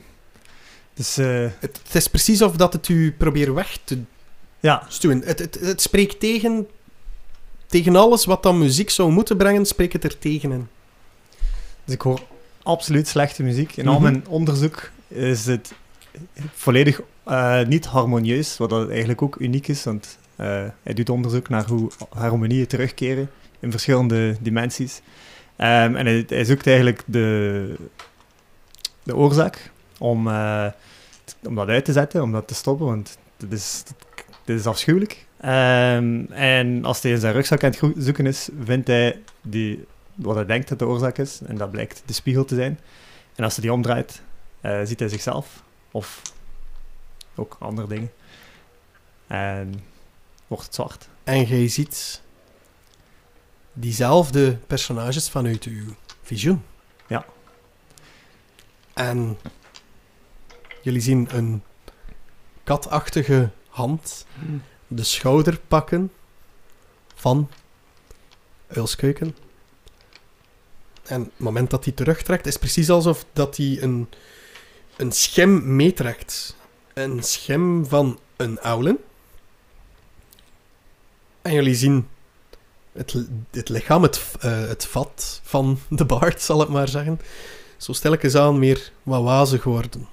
Dus eh, Het, het is precies of dat het u probeert weg te ja, stuwen. Het, het, het spreekt tegen... Tegen alles wat dan muziek zou moeten brengen, spreekt het er tegen in. dus ik hoor absoluut slechte muziek. In al Mhm. mijn onderzoek is het volledig eh, niet harmonieus, wat dat eigenlijk ook uniek is, want eh, hij doet onderzoek naar hoe harmonieën terugkeren in verschillende dimensies. Ehm, en hij, hij zoekt eigenlijk de, de oorzaak om, eh, om dat uit te zetten, om dat te stoppen, want dit is, dit is afschuwelijk. Ehm, en als hij in zijn rugzak aan het zoeken is, vindt hij die, wat hij denkt dat de oorzaak is, en dat blijkt de spiegel te zijn. En als hij die omdraait, eh, ziet hij zichzelf, of ook andere dingen. En wordt het zwart. En jij ziet diezelfde personages vanuit uw visioen. Ja. En jullie zien een katachtige hand de schouder pakken van Uilskeuken. En het moment dat hij terugtrekt, is precies alsof dat hij een, een schim meetrekt. Een schim van een oulen. En jullie zien het, het lichaam, het, eh, het vat van de baard, zal ik maar zeggen. Zo stilletjes aan meer wat wazig worden.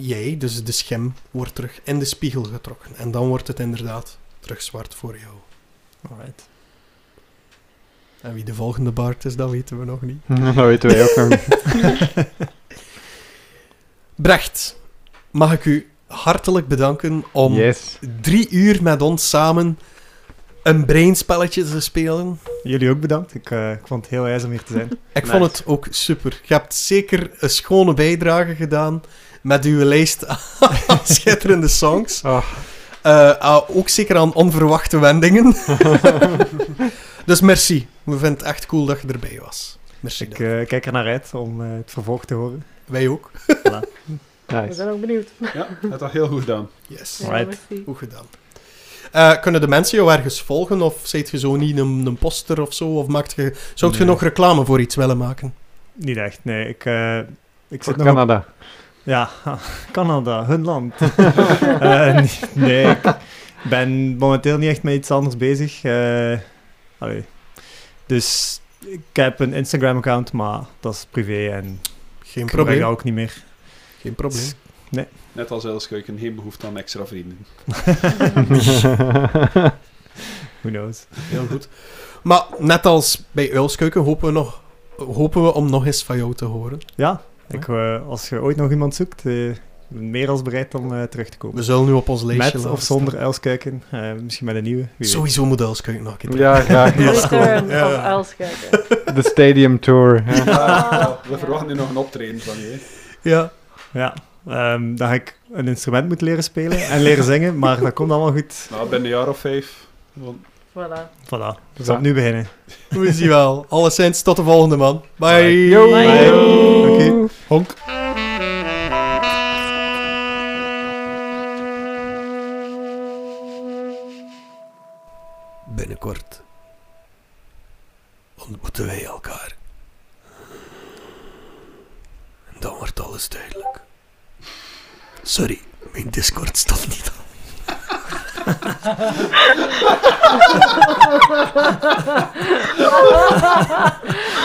Jij, dus de schim, wordt terug in de spiegel getrokken. En dan wordt het inderdaad terug zwart voor jou. Alright. En wie de volgende baard is, dat weten we nog niet. dat weten wij ook nog niet. Brecht, mag ik u hartelijk bedanken om Yes. drie uur met ons samen een brainspelletje te spelen. Jullie ook bedankt. Ik, eh, ik vond het heel wijs om hier te zijn. Ik vond het ook super. Je hebt zeker een schone bijdrage gedaan met uw lijst aan schitterende songs. Oh, Eh, ah, ook zeker aan onverwachte wendingen. dus merci. We vinden het echt cool dat je erbij was. Merci. Ik eh, kijk er naar uit om het vervolg te horen. Wij ook. We nice. zijn ook benieuwd. Ja, dat had heel goed gedaan. Yes. Merci. Goed gedaan. Eh, kunnen de mensen jou ergens volgen? Of zijt je zo niet een, een poster of zo? Of maakt je, zou je Nee. nog reclame voor iets willen maken? Niet echt, nee. Ik, eh, ik Voor zit nog op- Canada. Ja, Canada, hun land. Eh, nee, nee, ik ben momenteel niet echt met iets anders bezig. eh, allee. Dus ik heb een Instagram-account, maar dat is privé en Geen probleem. ook niet meer. Geen probleem. Net als Elskuiken, geen behoefte aan extra vrienden. Who knows? Heel goed. Maar net als bij Uilskeuken hopen we, nog, hopen we om nog eens van jou te horen. Ja, ik, eh, als je ooit nog iemand zoekt, eh, meer als bereid om eh, terug te komen. We zullen nu op ons lijstje Met laten of zonder uilskuiken. Eh, misschien met een nieuwe. wie weet. Sowieso moet Elskijk nog een keer. Ja, graag. Gewoon- Return ja. Uilskuiken. De Stadium Tour. Ja. We verwachten nu nog een optreden van je. Ja. Ja, ehm, dan ga ik een instrument moeten leren spelen en leren zingen, maar dat komt allemaal goed. Nou, binnen een jaar of vijf. Want Voilà. Voilà, dus Ja. op nu beginnen. We zien wel. Alleszins, tot de volgende man. Bye. Yo. Bye. Oké. Honk. Binnenkort ontmoeten wij elkaar. En dan wordt alles duidelijk. Sorry, mijn Discord staat niet aan.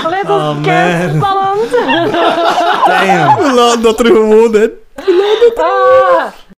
Allee, dat Oh, is man. spannend. We laten dat er gewoon in. Ah.